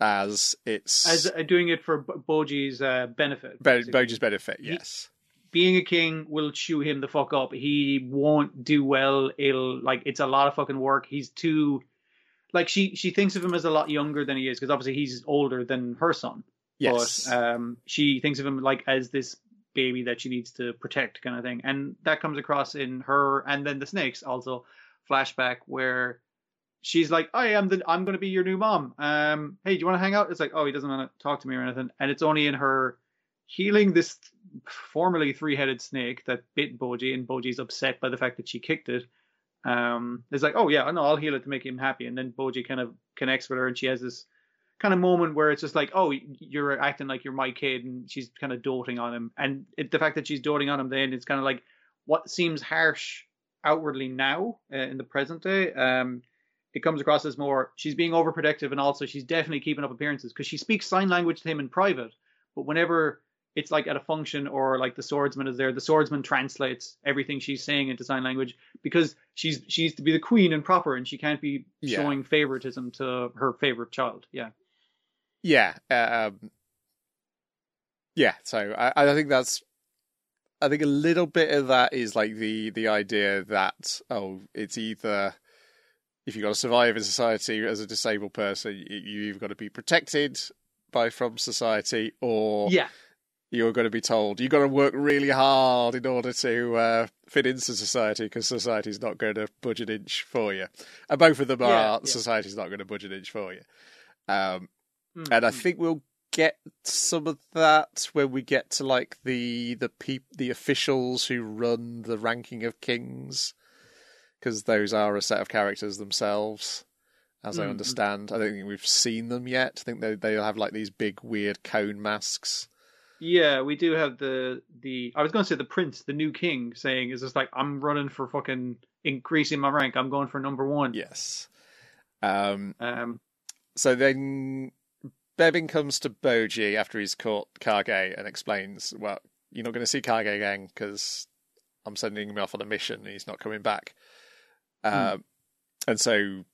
Speaker 1: as it's
Speaker 2: As uh, doing it for Bo- Bojji's uh, benefit. Basically.
Speaker 1: Bojji's benefit. Yes.
Speaker 2: being a king will chew him the fuck up. He won't do well. It'll like it's a lot of fucking work. He's too like she she thinks of him as a lot younger than he is because obviously he's older than her son.
Speaker 1: Yes.
Speaker 2: But um, she thinks of him like as this baby that she needs to protect, kind of thing, and that comes across in her and then the snakes also flashback where she's like, "I am the I'm going to be your new mom. Um, hey, do you want to hang out?" It's like, "Oh, he doesn't want to talk to me or anything," and it's only in her healing this formerly three-headed snake that bit Bojji, and Bojji's upset by the fact that she kicked it. Um, it's like, "Oh yeah, no, I'll heal it to make him happy," and then Bojji kind of connects with her, and she has this kind of moment where it's just like, oh, you're acting like you're my kid, and she's kind of doting on him. And it, the fact that she's doting on him, then it's kind of like what seems harsh outwardly now uh, in the present day. Um, it comes across as more she's being overprotective, and also she's definitely keeping up appearances because she speaks sign language to him in private, but whenever it's like at a function or like the swordsman is there, the swordsman translates everything she's saying into sign language because she's she's to be the queen and proper, and she can't be
Speaker 1: Yeah.
Speaker 2: showing favoritism to her favorite child. Yeah.
Speaker 1: Yeah. Um, yeah. So I, I think that's. I think a little bit of that is like the the idea that oh, it's either if you've got to survive in society as a disabled person, you, you've got to be protected by from society, or
Speaker 2: Yeah.
Speaker 1: you're going to be told you've got to work really hard in order to uh, fit into society because society's not going to budge an inch for you. And both of them are
Speaker 2: Yeah, yeah.
Speaker 1: society's not going to budge an inch for you. Um,
Speaker 2: Mm,
Speaker 1: and I
Speaker 2: mm.
Speaker 1: think we'll get some of that when we get to like the the peop- the officials who run the ranking of kings, because those are a set of characters themselves, as I
Speaker 2: Mm, mm.
Speaker 1: understand. I don't think we've seen them yet. I think they they'll have like these big weird cone masks.
Speaker 2: Yeah, we do have the the. I was going to say the prince, the new king, saying is just like I'm running for fucking increasing my rank. I'm going for number one.
Speaker 1: Yes. Um.
Speaker 2: Um.
Speaker 1: So then Bebin comes to Bojji after he's caught Kage and explains, well, you're not going to see Kage again because I'm sending him off on a mission and he's not coming back. Um, and so,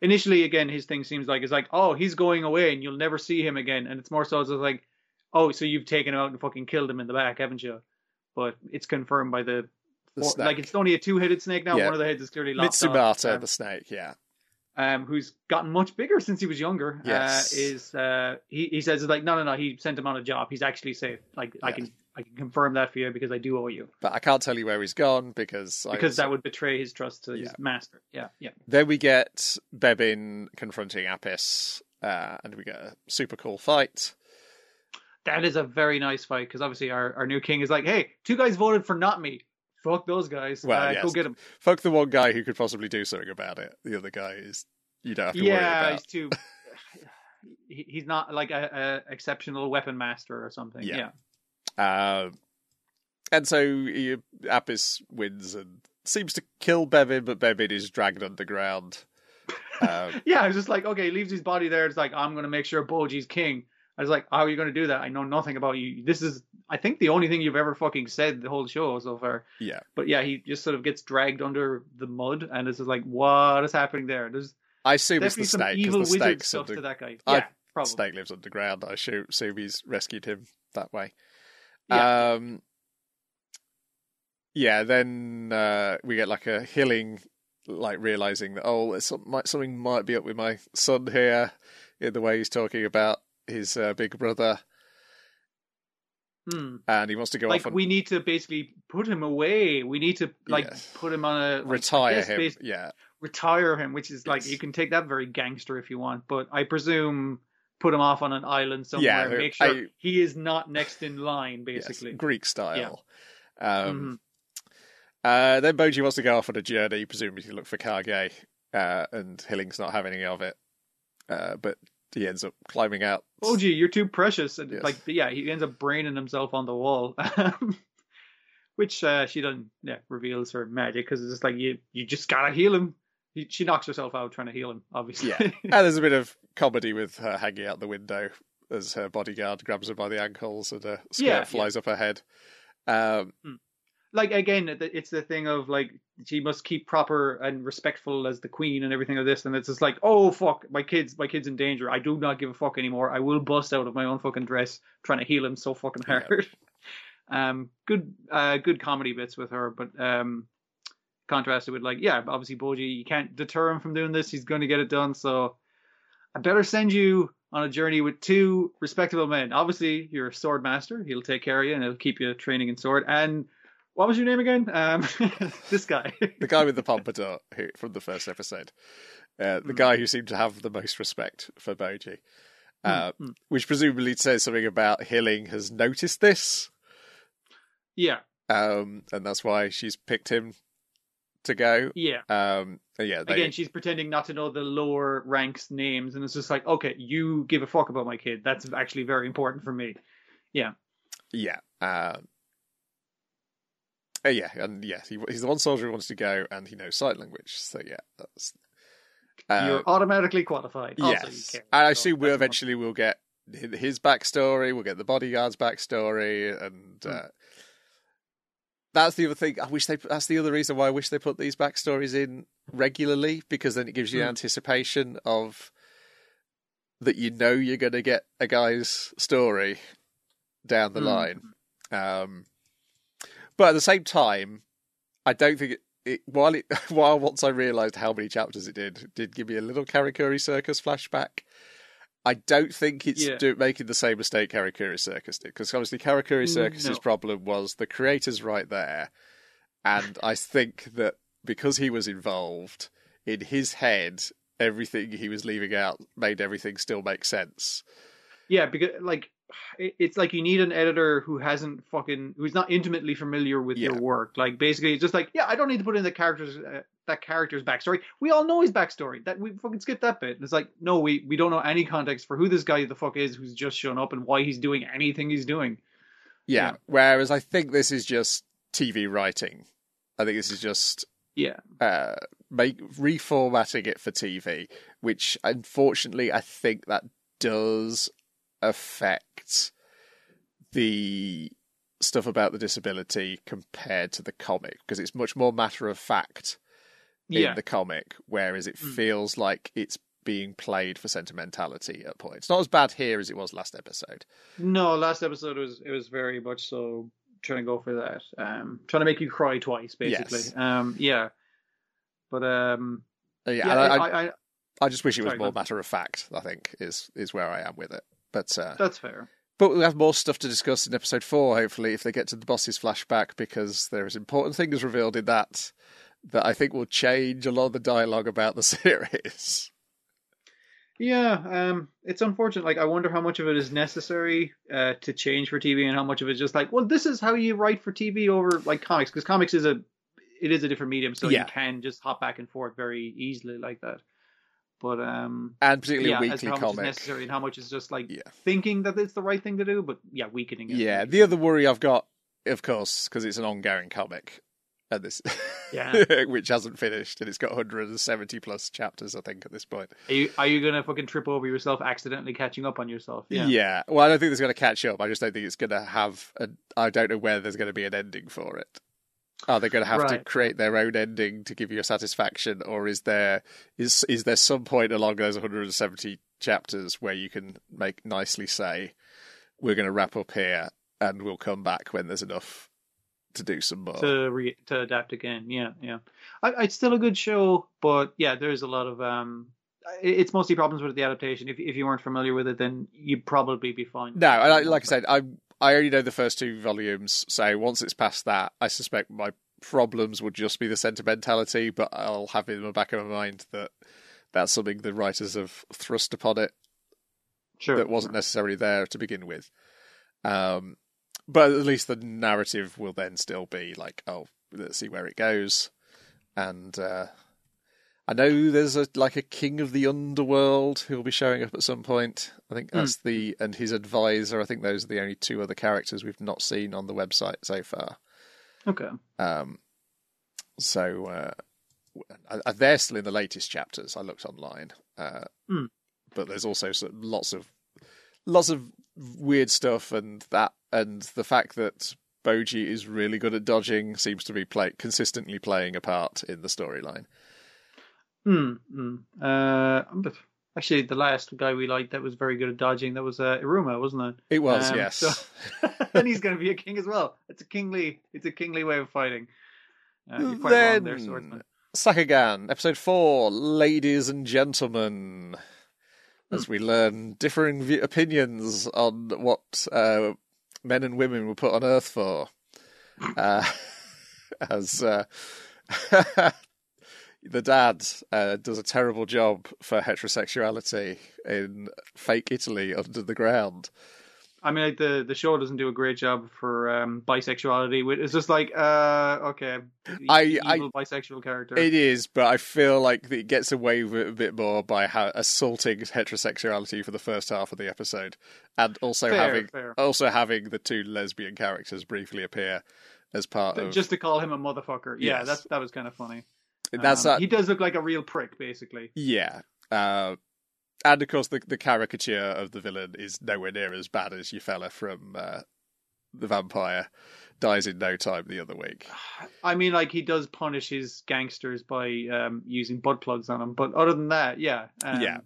Speaker 2: Initially, again, his thing seems like it's like, oh, he's going away and you'll never see him again. And it's more so it's like, oh, so you've taken him out and fucking killed him in the back, haven't you? But it's confirmed by the,
Speaker 1: the
Speaker 2: or- like it's only a two-headed snake now.
Speaker 1: Yeah.
Speaker 2: One of the heads is clearly off. Um,
Speaker 1: the snake, yeah.
Speaker 2: Um, who's gotten much bigger since he was younger,
Speaker 1: Yes.
Speaker 2: uh, is uh, he, he says like no no no he sent him on a job. He's actually safe. Like I can I can confirm that for you because I do owe you.
Speaker 1: But I can't tell you where he's gone because I
Speaker 2: because
Speaker 1: also-
Speaker 2: that would betray his trust to
Speaker 1: Yeah.
Speaker 2: his master. Yeah yeah.
Speaker 1: Then we get Bebin confronting Apis, uh, and we get a super cool fight.
Speaker 2: that is a very nice fight because obviously our, our new king is like hey two guys voted for not me fuck those guys
Speaker 1: Well,
Speaker 2: uh,
Speaker 1: yes.
Speaker 2: go get them.
Speaker 1: Fuck the one guy who could possibly do something about it. The other guy is you don't have to worry about.
Speaker 2: yeah he's too [laughs] he, he's not like a, a exceptional weapon master or something
Speaker 1: Yeah.
Speaker 2: yeah.
Speaker 1: Um, and so he, Apis wins and seems to kill Bebin, but Bebin is dragged underground. Um, [laughs]
Speaker 2: Yeah, I was just like, okay, he leaves his body there. It's like, I'm going to make sure Bojji's king. I was like, how are you going to do that? I know nothing about you. This is, I think, the only thing you've ever fucking said the whole show so far.
Speaker 1: yeah,
Speaker 2: But yeah, he just sort of gets dragged under the mud, and it's like, what is happening there? There's
Speaker 1: I assume it's the
Speaker 2: some
Speaker 1: snake
Speaker 2: evil
Speaker 1: the
Speaker 2: wizard stuff
Speaker 1: under,
Speaker 2: to that guy.
Speaker 1: I-
Speaker 2: Yeah, probably.
Speaker 1: snake lives underground. I assume, assume he's rescued him that way.
Speaker 2: Yeah.
Speaker 1: Um, yeah. Then uh, we get like a healing like realizing that oh, some, might, something might be up with my son here in the way he's talking about his uh, big brother,
Speaker 2: Hmm.
Speaker 1: and he wants to go
Speaker 2: Like
Speaker 1: off and
Speaker 2: we need to basically put him away. We need to like
Speaker 1: Yes.
Speaker 2: put him on a like,
Speaker 1: retire him. Yeah,
Speaker 2: retire him, which is like
Speaker 1: Yes.
Speaker 2: you can take that very gangster if you want, but I presume put him off on an island somewhere.
Speaker 1: Yeah,
Speaker 2: make sure
Speaker 1: I-
Speaker 2: he is not next in line,
Speaker 1: yes,
Speaker 2: basically.
Speaker 1: Greek style.
Speaker 2: Mm-hmm.
Speaker 1: Um, uh, then Bojji wants to go off on a journey, presumably to look for Kage, uh, and Hiling's not having any of it. Uh, but he ends up climbing out.
Speaker 2: Oh, gee, you're too precious. And
Speaker 1: Yes.
Speaker 2: like, yeah, he ends up braining himself on the wall, [laughs] which uh, she doesn't yeah reveals her magic because it's just like you you just gotta heal him. He, she knocks herself out trying to heal him, obviously.
Speaker 1: Yeah. [laughs] and there's a bit of comedy with her hanging out the window as her bodyguard grabs her by the ankles and a skirt
Speaker 2: Yeah,
Speaker 1: flies up her head. Um,
Speaker 2: like again, it's the thing of like she must keep proper and respectful as the queen and everything of this, and it's just like, oh fuck, my kids, my kid's in danger. I do not give a fuck anymore. I will bust out of my own fucking dress trying to heal him so fucking
Speaker 1: Yeah.
Speaker 2: hard. [laughs] um, good, uh, good comedy bits with her, but um, contrasted with like, yeah, obviously Bojji, you can't deter him from doing this. He's going to get it done. So I better send you on a journey with two respectable men. Obviously, you're a sword master. He'll take care of you and he'll keep you training in sword. And what was your name again? Um, [laughs] this guy.
Speaker 1: the guy with the pompadour who, from the first episode. Uh, the
Speaker 2: Mm.
Speaker 1: guy who seemed to have the most respect for Bojji. Uh,
Speaker 2: Mm, mm.
Speaker 1: Which presumably says something about Hiling has noticed this,
Speaker 2: yeah,
Speaker 1: um, and that's why she's picked him to go.
Speaker 2: yeah.
Speaker 1: Um, yeah, they,
Speaker 2: Again, she's pretending not to know the lower ranks names, and it's just like, okay, you give a fuck about my kid. That's actually very important for me.
Speaker 1: Yeah. Yeah. Um, uh, yeah, and yeah, he, he's the one soldier who wants to go, and he knows sign language. So yeah, that's. Uh,
Speaker 2: You're automatically qualified.
Speaker 1: Yes, and I assume we'll eventually we'll get his backstory. We'll get the bodyguard's backstory, and
Speaker 2: Hmm.
Speaker 1: uh, that's the other thing. I wish they. That's the other reason why I wish they put these backstories in regularly because then it gives you
Speaker 2: Hmm.
Speaker 1: anticipation of that you know you're going to get a guy's story down the
Speaker 2: Hmm.
Speaker 1: line. Um, but at the same time, I don't think it, it while it [laughs] while once I realised how many chapters it did, it did give me a little Karakuri Circus flashback. I don't think it's
Speaker 2: Yeah.
Speaker 1: do, making the same mistake Karakuri Circus did because obviously Karakuri mm, Circus's
Speaker 2: No.
Speaker 1: problem was the creators right there, and I think that because he was involved in his head, everything he was leaving out made everything still make sense.
Speaker 2: Yeah, because like it's like you need an editor who hasn't fucking who's not intimately familiar with
Speaker 1: Yeah.
Speaker 2: your work. Like basically, it's just like yeah, I don't need to put in the characters uh, that character's backstory. We all know his backstory. That we fucking skip that bit. And it's like no, we we don't know any context for who this guy the fuck is who's just shown up and why he's doing anything he's doing.
Speaker 1: Yeah.
Speaker 2: Yeah.
Speaker 1: Whereas I think this is just TV writing. I think this is just
Speaker 2: Yeah,
Speaker 1: uh, make reformatting it for TV, which unfortunately I think that does affect the stuff about the disability compared to the comic because it's much more matter of fact in
Speaker 2: yeah,
Speaker 1: the comic, whereas it
Speaker 2: Mm.
Speaker 1: feels like it's being played for sentimentality at points. Not as bad here as it was last episode.
Speaker 2: no. Last episode was it was very much so trying to go for that, um, trying to make you cry twice, basically.
Speaker 1: Yes.
Speaker 2: Um, yeah, but um,
Speaker 1: Uh, yeah,
Speaker 2: yeah,
Speaker 1: I, I,
Speaker 2: I, I,
Speaker 1: just wish it was
Speaker 2: Sorry,
Speaker 1: more matter of fact. I think is is where I am with it. But uh,
Speaker 2: that's fair.
Speaker 1: but we'll have more stuff to discuss in episode four. Hopefully, if they get to the boss's flashback, because there is important things revealed in that that I think will change a lot of the dialogue about the [laughs] series.
Speaker 2: Yeah, um, it's unfortunate. Like, I wonder how much of it is necessary uh, to change for TV, and how much of it is just like, well, this is how you write for TV over like comics, because comics is a, it is a different medium, so
Speaker 1: Yeah.
Speaker 2: you can just hop back and forth very easily like that. But um,
Speaker 1: And particularly
Speaker 2: yeah,
Speaker 1: a
Speaker 2: as to
Speaker 1: weekly
Speaker 2: how much is necessary and how much is just like
Speaker 1: Yeah.
Speaker 2: thinking that it's the right thing to do, but yeah, weakening it.
Speaker 1: Yeah, the other worry I've got, of course, because it's an ongoing comic, and this, [laughs]
Speaker 2: Yeah.
Speaker 1: which hasn't finished, and it's got 170 plus chapters, I think, at this point.
Speaker 2: Are you are you gonna fucking trip over yourself accidentally catching up on yourself? Yeah. Yeah.
Speaker 1: Well, I don't think going to catch up. I just don't think it's to have. A, I don't know where there's to be an ending for it. Are they going to have to create their own ending to give you a satisfaction, or is there is is there some point along those 170 chapters where you can make nicely say, "We're going to wrap up here, and we'll come back when there's enough to do some more.
Speaker 2: to re- to adapt again. Yeah, yeah. I, it's still a good show, but yeah, there's a lot of um. It's mostly problems with the adaptation. If if you weren't familiar with it, then you'd probably be fine.
Speaker 1: No, I, like I said, I I only know the first two volumes, so once it's past that, I suspect my problems would just be the sentimentality. But I'll have in the back of my mind that that's something the writers have thrust upon it
Speaker 2: sure.
Speaker 1: that wasn't necessarily there to begin with. Um, but at least the narrative will then still be like, oh, let's see where it goes. And uh, I know there's a like a king of the underworld who will be showing up at some point. I think that's the and his advisor. I think those are the only two other characters we've not seen on the website so far.
Speaker 2: Okay.
Speaker 1: Um, so uh, they're still in the latest chapters. I looked online, uh,
Speaker 2: Hmm.
Speaker 1: but there's also lots of lots of weird stuff, and that and the fact that Bojji is really good at dodging seems to be play consistently playing a part in the storyline.
Speaker 2: Hmm. hmm. Uh, but actually, the last guy we liked that was very good at dodging that was uh, Iruma, wasn't it?
Speaker 1: It was
Speaker 2: Um,
Speaker 1: yes.
Speaker 2: so- [laughs] [laughs] and he's going to be a king as well. It's a kingly. It's a kingly way of fighting. Uh,
Speaker 1: then
Speaker 2: there.
Speaker 1: Sakugan, episode four, ladies and gentlemen, as we learn differing v- opinions on what uh, men and women were put on Earth for. [laughs] Uh, as uh, the dad uh, does a terrible job for heterosexuality in fake Italy under the ground.
Speaker 2: I mean, the the show doesn't do a great job for um, bisexuality. It's just like, uh, okay,
Speaker 1: I- I-
Speaker 2: bisexual character.
Speaker 1: It is, but I feel like it gets away with it a bit more by ha- assaulting heterosexuality for the first half of the episode, and also
Speaker 2: Fair,
Speaker 1: having
Speaker 2: fair.
Speaker 1: also having the two lesbian characters briefly appear as part of.
Speaker 2: just to call him a motherfucker. Yeah,
Speaker 1: Yes.
Speaker 2: that's that was kind of funny.
Speaker 1: That's
Speaker 2: Um,
Speaker 1: that.
Speaker 2: He does look like a real prick, basically.
Speaker 1: Yeah, uh, and of course the the caricature of the villain is nowhere near as bad as your fella from uh, the vampire dies in no time the other week. [sighs]
Speaker 2: I mean, like he does punish his gangsters by um, using butt plugs on them, but other than that, yeah, um,
Speaker 1: Yeah.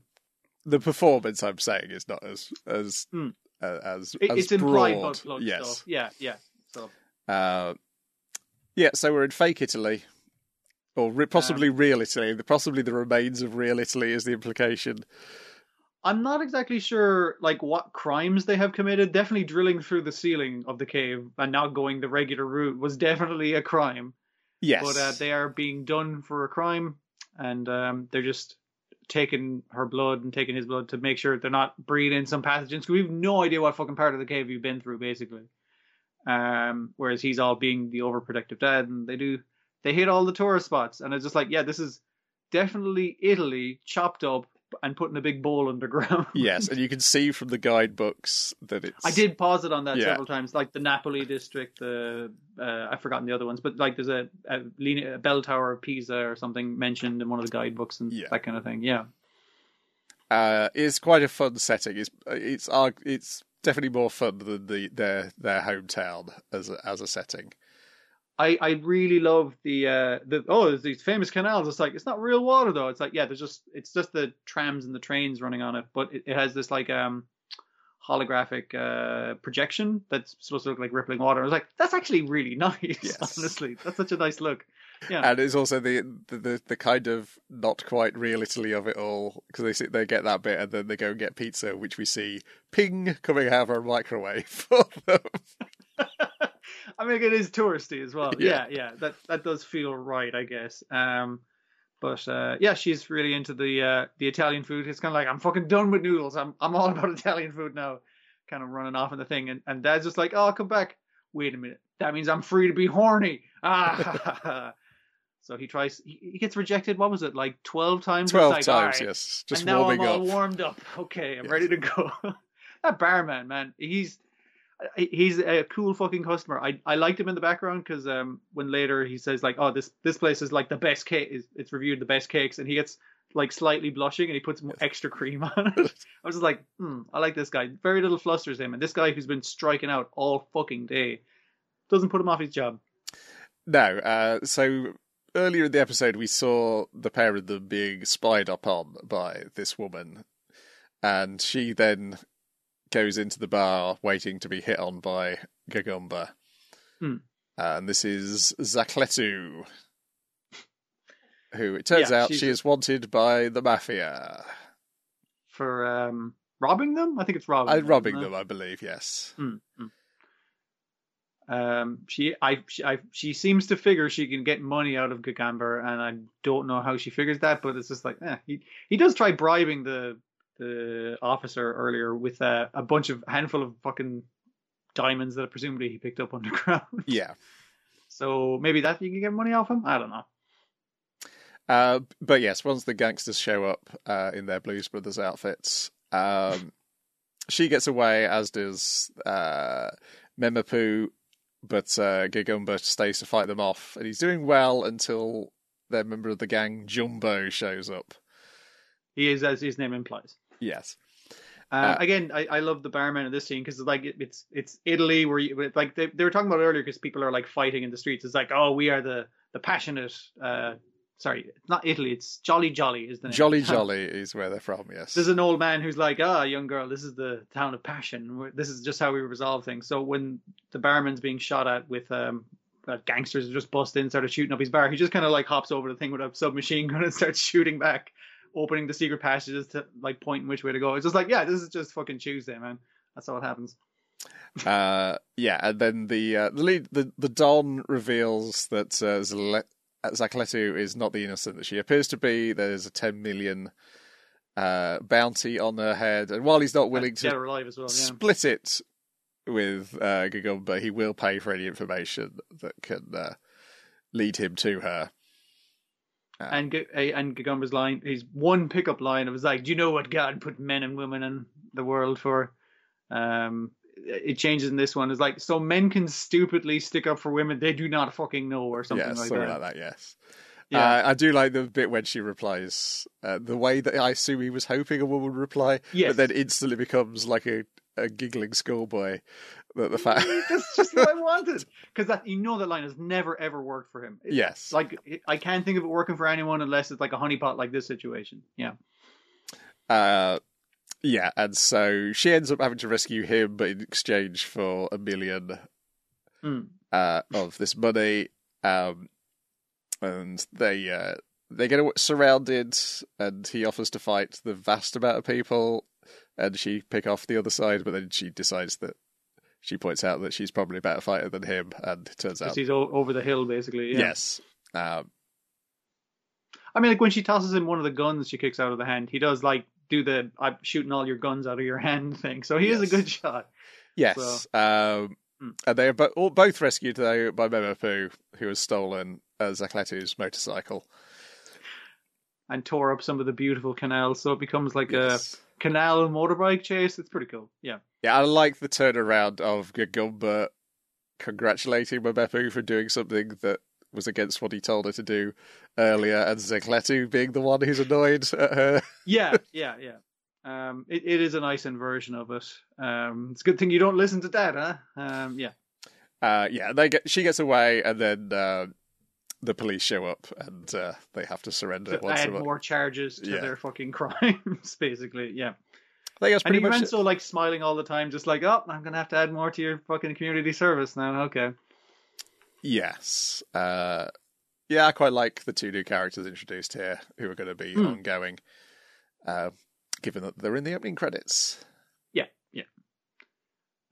Speaker 1: The performance I'm saying is not as as
Speaker 2: Hmm.
Speaker 1: uh, as
Speaker 2: it-
Speaker 1: as
Speaker 2: it's implied
Speaker 1: broad.
Speaker 2: butt plug
Speaker 1: yes.
Speaker 2: stuff. Yeah, yeah. So
Speaker 1: Uh, yeah, so we're in fake Italy, or re- possibly
Speaker 2: Um,
Speaker 1: real Italy. The possibly the remains of real Italy is the implication.
Speaker 2: I'm not exactly sure, like what crimes they have committed. Definitely drilling through the ceiling of the cave and not going the regular route was [laughs] definitely a crime.
Speaker 1: Yes,
Speaker 2: but uh, they are being done for a crime, and um, they're just taking her blood and taking his blood to make sure they're not breeding in some pathogens. we have no idea what fucking part of the cave you've been through, basically. Um, whereas he's all being the overprotective dad, and they do they hit all the tourist spots, and it's just like, yeah, this is definitely Italy chopped up and put in a big bowl underground. [laughs]
Speaker 1: yes, and you can see from the guidebooks that it's.
Speaker 2: I did pause it on that
Speaker 1: Yeah.
Speaker 2: several times, like the Napoli district. The uh, I've forgotten the other ones, but like there's a, a, a bell tower of Pisa or something mentioned in one of the guidebooks and
Speaker 1: Yeah.
Speaker 2: that kind of thing. Yeah,
Speaker 1: Uh, it's quite a fun setting. It's it's it's definitely more fun than the their their hometown as a, as a setting.
Speaker 2: I I really love the uh the oh there's these famous canals. It's like it's not real water though. It's like yeah, there's just it's just the trams and the trains running on it, but it, it has this like um holographic uh projection that's supposed to look like rippling water. I was like, that's actually really [laughs] nice.
Speaker 1: Yes.
Speaker 2: Honestly, that's such a nice look. Yeah.
Speaker 1: And it's also the, the the kind of not quite real Italy of it all because they sit they get that bit and then they go and get pizza, which we see ping coming out of a microwave [laughs] for them. [laughs]
Speaker 2: I mean, it is touristy as well. [laughs]
Speaker 1: Yeah.
Speaker 2: Yeah, yeah, that that does feel right, I guess. Um, but uh, yeah, she's really into the uh, the Italian food. It's kind of like I'm fucking done with noodles. I'm I'm all [laughs] about Italian food now. Kind of running off in the thing, and and Dad's just like, oh, come back. Wait a minute. That means I'm free to be horny. Ah. [laughs] so he tries. He, he gets rejected. What was it? Like twelve times.
Speaker 1: Twelve
Speaker 2: like,
Speaker 1: times,
Speaker 2: right.
Speaker 1: yes, just
Speaker 2: and now
Speaker 1: warming
Speaker 2: I'm all
Speaker 1: up.
Speaker 2: warmed up. Okay, I'm
Speaker 1: Yes.
Speaker 2: ready to go. that barman, man, he's he's a cool fucking customer. I I liked him in the background because um when later he says like, oh this this place is like the best cake. Is it's reviewed the best cakes, and he gets like slightly blushing and he puts extra cream on [laughs] it. I was just like, hmm, I like this guy. Very little flusters him, and this guy who's been striking out all fucking day doesn't put him off his job.
Speaker 1: No, uh, so earlier in the episode we saw the pair of them being spied upon by this woman, and she then goes into the bar waiting to be hit on by Gagumber.
Speaker 2: Hmm.
Speaker 1: And this is Zackletu, who it turns
Speaker 2: Yeah,
Speaker 1: out she is wanted by the mafia.
Speaker 2: For um, robbing them, I think it's robbing.
Speaker 1: Uh,
Speaker 2: them,
Speaker 1: robbing them, I believe, yes.
Speaker 2: Mm, mm. Um, she, I, she, I, she seems to figure she can get money out of Gagumber, and I don't know how she figures that, but it's just like, eh. He, he does try bribing the the officer earlier with uh, a bunch of handful of fucking diamonds that presumably he picked up [laughs] underground.
Speaker 1: Yeah.
Speaker 2: so maybe that you can get money off him. I don't know.
Speaker 1: Uh, but yes, once the gangsters show up uh, in their Blues Brothers outfits, um, [laughs] she gets away, as does uh, Memempu, but uh, Gagumber stays to fight them off, and he's doing well until their member of the gang, Jumbo, shows up.
Speaker 2: He is as his name implies.
Speaker 1: Yes.
Speaker 2: Uh,
Speaker 1: Uh,
Speaker 2: again, I, I love the barman in this scene because like it, it's it's Italy where you like they, they were talking about earlier because people are like fighting in the streets. It's like oh we are the the passionate. Uh, sorry, it's not Italy. It's Jolly Jolly is the name.
Speaker 1: Jolly [laughs] Jolly is where they're from, yes.
Speaker 2: There's an old man who's like, ah, young girl, this is the town of passion. This is just how we resolve things. So when the barman's being shot at with um, uh, gangsters just bust in, started shooting up his bar, he just kind of like hops over the thing with a submachine gun and [laughs] starts shooting back, opening the secret passages to like pointing which way to go. It's just like, yeah, this is just fucking Tuesday, man. That's how it happens. [laughs]
Speaker 1: Uh, yeah, and then the uh, the lead, the the Don reveals that uh, Zale- Zackletu is not the innocent that she appears to be. There's a ten million uh, bounty on her head, and while he's not willing to
Speaker 2: alive as well. Yeah.
Speaker 1: split it with uh, Gagumber, he will pay for any information that can uh, lead him to her.
Speaker 2: And G- uh, and Gagumber's line, his one pickup line, it was like, "Do you know what God put men and women in the world for?" Um, it changes in this one. It's like, so men can stupidly stick up for women they do not fucking know, or something
Speaker 1: yeah,
Speaker 2: like
Speaker 1: something
Speaker 2: that.
Speaker 1: like that. Yes.
Speaker 2: Yeah.
Speaker 1: Uh, I do like the bit when she replies, uh, the way that I assume he was hoping a woman would reply,
Speaker 2: Yes.
Speaker 1: but then instantly becomes like a, a giggling schoolboy. That the fact,
Speaker 2: That's just what I [laughs] wanted. Because that you know that line has never ever worked for him. It's
Speaker 1: yes,
Speaker 2: like I can't think of it working for anyone unless it's like a honeypot like this situation. Yeah.
Speaker 1: uh, yeah, and so she ends up having to rescue him, but in exchange for a million
Speaker 2: Mm.
Speaker 1: uh, of this money, um, and they uh, they get surrounded, and he offers to fight the vast amount of people, and she pick off the other side, but then she decides that she points out that she's probably a better fighter than him, and it turns out
Speaker 2: he's over the hill basically. Yeah.
Speaker 1: yes, um,
Speaker 2: I mean, like when she tosses him one of the guns she kicks out of the hand, he does like do the "I'm shooting all your guns out of your hand" [laughs] thing. So he is a good shot.
Speaker 1: yes, um,
Speaker 2: Mm.
Speaker 1: and they are bo- both rescued though by Memempu, who has stolen uh, Zackletu's motorcycle.
Speaker 2: and tore up some of the beautiful canals, so it becomes like
Speaker 1: Yes.
Speaker 2: a canal motorbike chase. It's pretty cool. Yeah.
Speaker 1: Yeah, I like the turnaround of Gagumber congratulating Memempu for doing something that was against what he told her to do earlier, and Zackletu being the one who's annoyed at her. [laughs]
Speaker 2: Yeah, yeah, yeah. Um, it, it is a nice inversion of it. Um, it's a good thing you don't listen to Dad, huh? Um, yeah.
Speaker 1: Uh, yeah, they get she gets away, and then uh, the police show up, and uh, they have to surrender
Speaker 2: To
Speaker 1: once
Speaker 2: add more charges to
Speaker 1: Yeah.
Speaker 2: their fucking [laughs] crimes, basically. Yeah.
Speaker 1: I think that's
Speaker 2: And
Speaker 1: pretty
Speaker 2: he
Speaker 1: much
Speaker 2: ran
Speaker 1: it.
Speaker 2: so like smiling all the time, just like, oh, I'm gonna have to add more to your fucking community service now. Okay.
Speaker 1: Yes. Uh, yeah, I quite like the two new characters introduced here, who are going to be
Speaker 2: Hmm.
Speaker 1: ongoing, uh, given that they're in the opening credits.
Speaker 2: Yeah, yeah.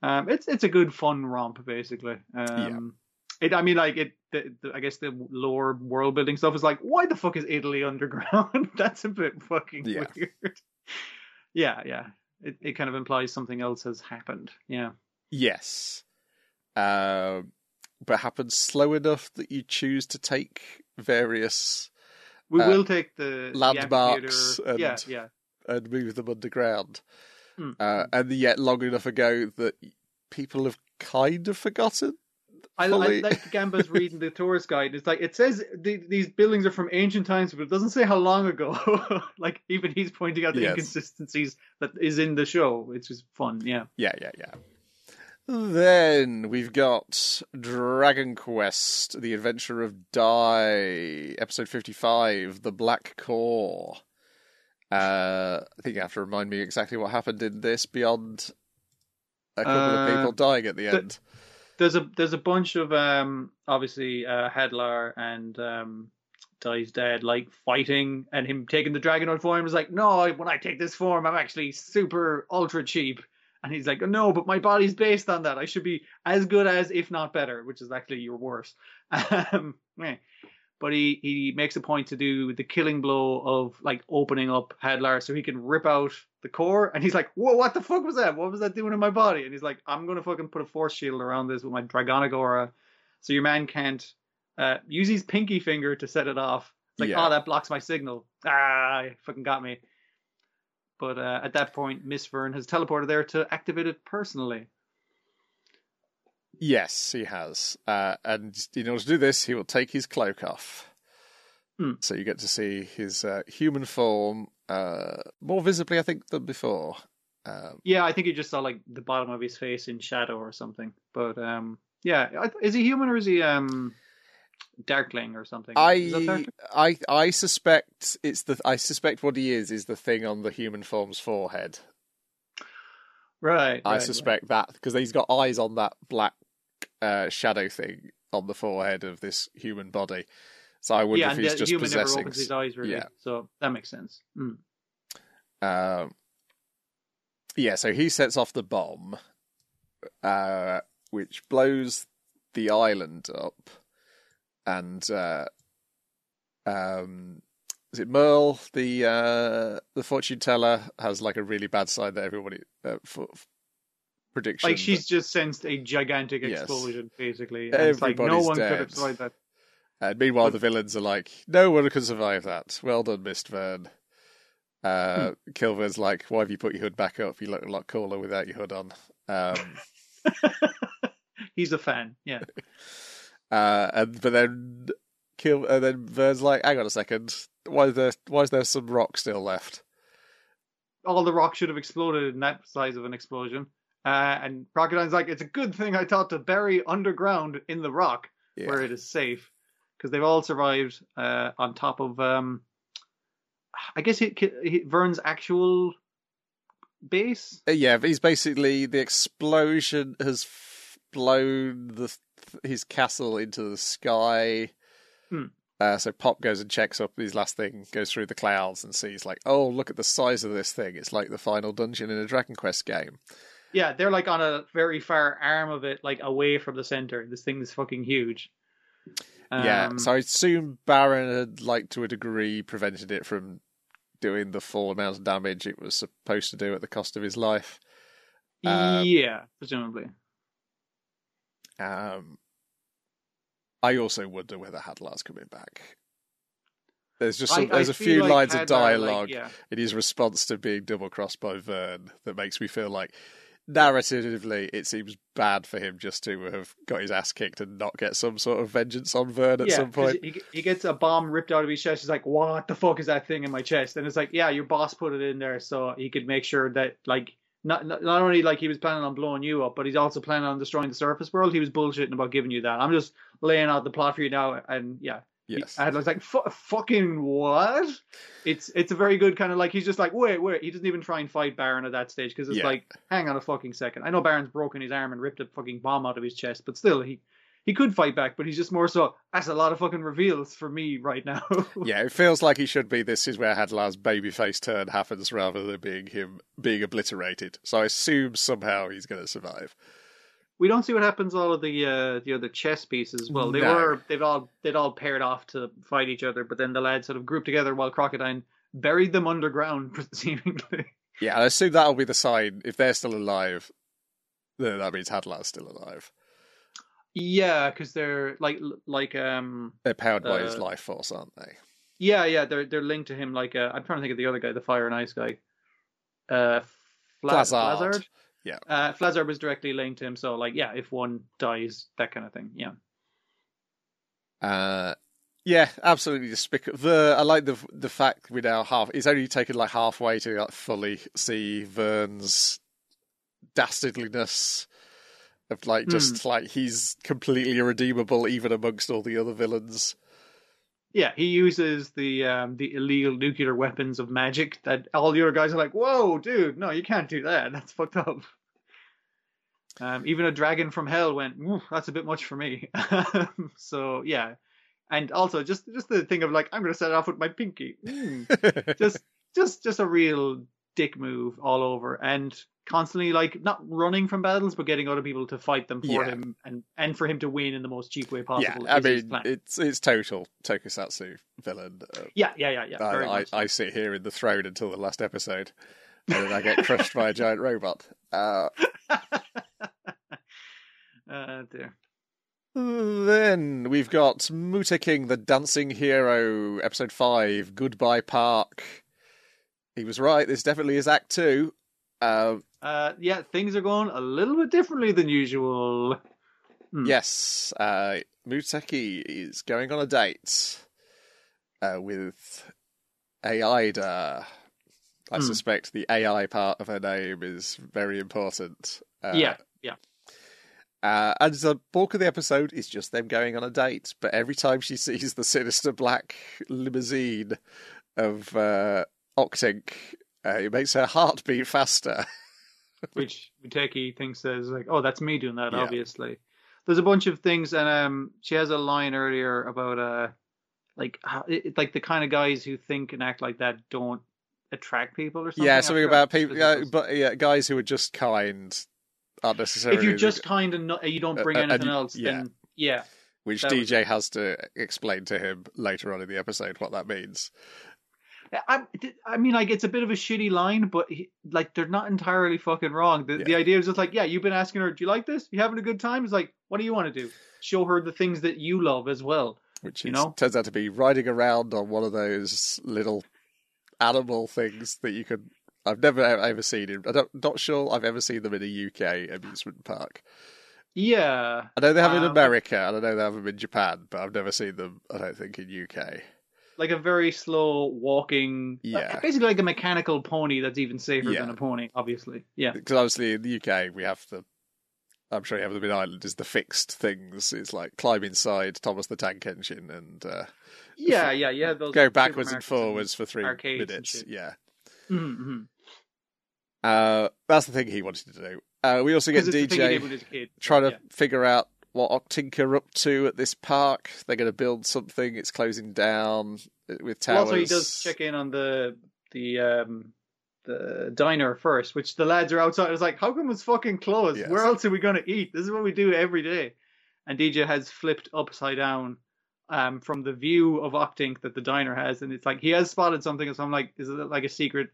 Speaker 2: Um, it's it's a good fun romp, basically. Um, it. I mean, like it. The, the, I guess the lore world building stuff is like, why the fuck is Italy [laughs] underground? [laughs] That's a bit fucking
Speaker 1: Yeah.
Speaker 2: weird. Yeah, yeah. It it kind of implies something else has happened. Yeah.
Speaker 1: Yes. Um, but happens slow enough that you choose to take various
Speaker 2: We
Speaker 1: Uh,
Speaker 2: will take the the
Speaker 1: landmarks
Speaker 2: Yeah,
Speaker 1: and-
Speaker 2: yeah.
Speaker 1: and move them underground.
Speaker 2: Hmm.
Speaker 1: Uh, and yet long enough ago that people have kind of forgotten.
Speaker 2: I, I like Gamba's reading the [laughs] tourist guide. It's like it says the, these buildings are from ancient times, but it doesn't say how long ago. [laughs] like even he's pointing out the
Speaker 1: Yes.
Speaker 2: inconsistencies that is in the show, which is fun. Yeah.
Speaker 1: Yeah, yeah, yeah. Then we've got Dragon Quest: The Adventure of Dai, episode fifty-five, The Black Core. Uh, I think you have to remind me exactly what happened in this beyond a couple of
Speaker 2: Uh,
Speaker 1: people dying at the
Speaker 2: the-
Speaker 1: end.
Speaker 2: There's a there's a bunch of um obviously uh Hadlar and um Dies Dead like fighting and him taking the Dragonoid form was like, no, when I take this form, I'm actually super ultra cheap. And he's like, no, but my body's based on that. I should be as good as, if not better, which is actually your worst. [laughs] Um. But he, he makes a point to do the killing blow of like opening up Hadlar so he can rip out the core. And he's like, whoa, what the fuck was that? What was that doing in my body? And he's like, I'm going to fucking put a force shield around this with my Dragonic Aura so your man can't uh, use his pinky finger to set it off. It's like,
Speaker 1: Yeah.
Speaker 2: oh, that blocks my signal. Ah, you fucking got me. But uh, at that point, Mystvearn has teleported there to activate it personally.
Speaker 1: Yes, he has. Uh, and in order to do this, he will take his cloak off.
Speaker 2: Hmm.
Speaker 1: So you get to see his uh, human form uh, more visibly, I think, than before. Um,
Speaker 2: Yeah, I think you just saw like the bottom of his face in shadow or something. But um, yeah, is he human or is he um, Darkling or something?
Speaker 1: I, I, I suspect it's the. I suspect what he is is the thing on the human form's forehead.
Speaker 2: right.
Speaker 1: I
Speaker 2: right,
Speaker 1: suspect that because he's got eyes on that black uh, shadow thing on the forehead of this human body. So I wonder
Speaker 2: Yeah,
Speaker 1: if he's
Speaker 2: the
Speaker 1: just
Speaker 2: human never
Speaker 1: possessing.
Speaker 2: opens his eyes really.
Speaker 1: yeah.
Speaker 2: So that makes sense. Mm.
Speaker 1: Um, yeah, so he sets off the bomb, uh, which blows the island up, and uh, um, is it Merle, the uh, the fortune teller, has like a really bad side that everybody uh, for prediction.
Speaker 2: Like she's just sensed a gigantic
Speaker 1: Yes.
Speaker 2: explosion, basically. And it's like no
Speaker 1: Everybody's
Speaker 2: one could
Speaker 1: dead.
Speaker 2: have survived that.
Speaker 1: And meanwhile, the villains are like, "No one can survive that." Well done, Mystvearn. Uh,
Speaker 2: Hmm.
Speaker 1: Killvearn's like, "Why have you put your hood back up? You look a lot cooler without your hood on." Um, [laughs]
Speaker 2: He's a fan. Yeah. [laughs]
Speaker 1: uh, and but then Kil, and then Vearn's like, "Hang on a second. Why is there why is there some rock still left?"
Speaker 2: all the rock should have exploded in that size of an explosion. Uh, and Crocodine's like, it's a good thing I thought to bury underground in the rock
Speaker 1: Yeah,
Speaker 2: where it is safe because they've all survived uh, on top of, um, I guess he, he, Vearn's actual base.
Speaker 1: Uh, yeah. He's basically the explosion has blown the his castle into the sky.
Speaker 2: Hmm.
Speaker 1: Uh, so Pop goes and checks up his last thing, goes through the clouds and sees like, oh, look at the size of this thing. It's like the final dungeon in a Dragon Quest game.
Speaker 2: Yeah, they're like on a very far arm of it, like away from the center. This thing is fucking huge.
Speaker 1: yeah,
Speaker 2: Um,
Speaker 1: so I assume Baran had, like, to a degree, prevented it from doing the full amount of damage it was supposed to do at the cost of his life. um,
Speaker 2: yeah, presumably.
Speaker 1: Um, I also wonder whether Hadlar's coming back. There's just some,
Speaker 2: I- I
Speaker 1: there's a few
Speaker 2: like
Speaker 1: lines of
Speaker 2: Hadlar, like,
Speaker 1: dialogue
Speaker 2: yeah.
Speaker 1: in his response to being double crossed by Vearn that makes me feel like narratively it seems bad for him just to have got his ass kicked and not get some sort of vengeance on Vearn at
Speaker 2: yeah,
Speaker 1: some point.
Speaker 2: He, he gets a bomb ripped out of his chest. He's like, "What the fuck is that thing in my chest?" And it's like, "Yeah, your boss put it in there so he could make sure that like not not, not only like he was planning on blowing you up, but he's also planning on destroying the surface world. He was bullshitting about giving you that. I'm just laying out the plot for you now, and yeah."
Speaker 1: Yes.
Speaker 2: I was like, "Fucking what?" It's it's a very good kind of like he's just like, "Wait, wait." He doesn't even try and fight Baran at that stage because it's
Speaker 1: Yeah.
Speaker 2: like, "Hang on a fucking second. I know Baran's broken his arm and ripped a fucking bomb out of his chest, but still, he he could fight back, but he's just more so. That's a lot of fucking reveals for me right now. [laughs]
Speaker 1: Yeah, it feels like he should be. This is where Hadlar's babyface turn happens rather than being him being obliterated. So I assume somehow he's going to survive.
Speaker 2: We don't see what happens all of the uh, the other chess pieces. Well, they
Speaker 1: No.
Speaker 2: were they've all they'd all paired off to fight each other, but then the lads sort of grouped together while Crocodine buried them underground, [laughs] seemingly.
Speaker 1: Yeah, I assume that'll be the sign. If they're still alive, then that means Hadlar's still alive.
Speaker 2: yeah, because they're like like um
Speaker 1: They're powered by his
Speaker 2: Uh,
Speaker 1: life force, aren't they?
Speaker 2: yeah yeah they're they're linked to him like uh, I'm trying to think of the other guy, the fire and ice guy. Uh, Fla-
Speaker 1: Flazard.
Speaker 2: Flazard?
Speaker 1: Yeah.
Speaker 2: Uh, Flazard was directly linked to him, so like yeah, if one dies, that kind of thing. Yeah.
Speaker 1: Uh, yeah, absolutely despicable. The I like the the fact we now half. It's only taken like halfway to like fully see Vearn's dastardliness of like just
Speaker 2: Hmm.
Speaker 1: like he's completely irredeemable even amongst all the other villains.
Speaker 2: Yeah, he uses the um, the illegal nuclear weapons of magic that all the other guys are like, "Whoa, dude, no, you can't do that. That's fucked up." Um, even a dragon from hell went, that's a bit much for me. [laughs] so yeah, and also just just the thing of like, I'm going to set it off with my pinky. Mm. [laughs] just just just a real dick move all over, and constantly like not running from battles, but getting other people to fight them for
Speaker 1: Yeah.
Speaker 2: him, and and for him to win in the most cheap way possible.
Speaker 1: yeah, I mean, it's it's total tokusatsu villain. Uh,
Speaker 2: yeah, yeah, yeah, yeah.
Speaker 1: I, I. I sit here in the throne until the last episode, and then I get crushed by a giant robot. Uh, [laughs]
Speaker 2: Uh, dear.
Speaker 1: then we've got Muteking, the dancing hero, episode five. Goodbye Park. He was right. This definitely is Act Two. Uh,
Speaker 2: Uh, yeah, things are going a little bit differently than usual. Hmm.
Speaker 1: Yes, uh, Muteki is going on a date uh, with Aida. I
Speaker 2: Hmm.
Speaker 1: suspect the AI part of her name is very important. Uh,
Speaker 2: yeah, yeah.
Speaker 1: Uh, and the bulk of the episode is just them going on a date. But every time she sees the sinister black limousine of uh, Octink, uh, it makes her heart beat faster. [laughs]
Speaker 2: Which Muteki thinks is like, oh, that's me doing that.
Speaker 1: Yeah.
Speaker 2: Obviously, there's a bunch of things, and um, she has a line earlier about uh, like how, it, like the kind of guys who think and act like that don't attract people or something.
Speaker 1: yeah, something about people,
Speaker 2: was.
Speaker 1: but yeah, guys who are just kind aren't necessarily.
Speaker 2: if you're just kind of not, you don't bring
Speaker 1: Uh, uh, and
Speaker 2: anything else,
Speaker 1: yeah.
Speaker 2: then yeah,
Speaker 1: which DJ has to explain to him later on in the episode what that means.
Speaker 2: I, I mean, like it's a bit of a shitty line, but he, like they're not entirely fucking wrong. The, the idea is just like, yeah, you've been asking her, do you like this? You having a good time? It's like, what do you want to do? Show her the things that you love as well.
Speaker 1: Which
Speaker 2: You
Speaker 1: is,
Speaker 2: know?
Speaker 1: turns out to be riding around on one of those little animal things that you could. I've never ever seen in. I'm not sure I've ever seen them in a UK amusement park.
Speaker 2: Yeah,
Speaker 1: I know they have them in
Speaker 2: Um,
Speaker 1: America, and I know they have them in Japan, but I've never seen them. I don't think in UK.
Speaker 2: like a very slow walking,
Speaker 1: Yeah.
Speaker 2: basically like a mechanical pony that's even safer
Speaker 1: Yeah.
Speaker 2: than a pony. Obviously, yeah,
Speaker 1: Because obviously in the UK we have the. I'm sure you have them in Ireland. Is the fixed things? It's like climb inside Thomas the Tank Engine and uh,
Speaker 2: yeah, yeah, yeah. Those
Speaker 1: go backwards and forwards for three minutes. Yeah.
Speaker 2: Mhm, mhm.
Speaker 1: Uh, that's the thing he wanted to do. Uh, we also get
Speaker 2: 'Cause it's the thing he did
Speaker 1: DJ
Speaker 2: with his kid.
Speaker 1: trying to
Speaker 2: Yeah.
Speaker 1: figure out what Octink are up to at this park. They're going to build something. It's closing down with
Speaker 2: Well,
Speaker 1: towers.
Speaker 2: also, he does check in on the the um the diner first, which the lads are outside. It's like, how come it's fucking closed?
Speaker 1: Yes.
Speaker 2: Where else are we going to eat? This is what we do every day. And DJ has flipped upside down um from the view of Octink that the diner has, and it's like he has spotted something. So I'm like, is it like a secret?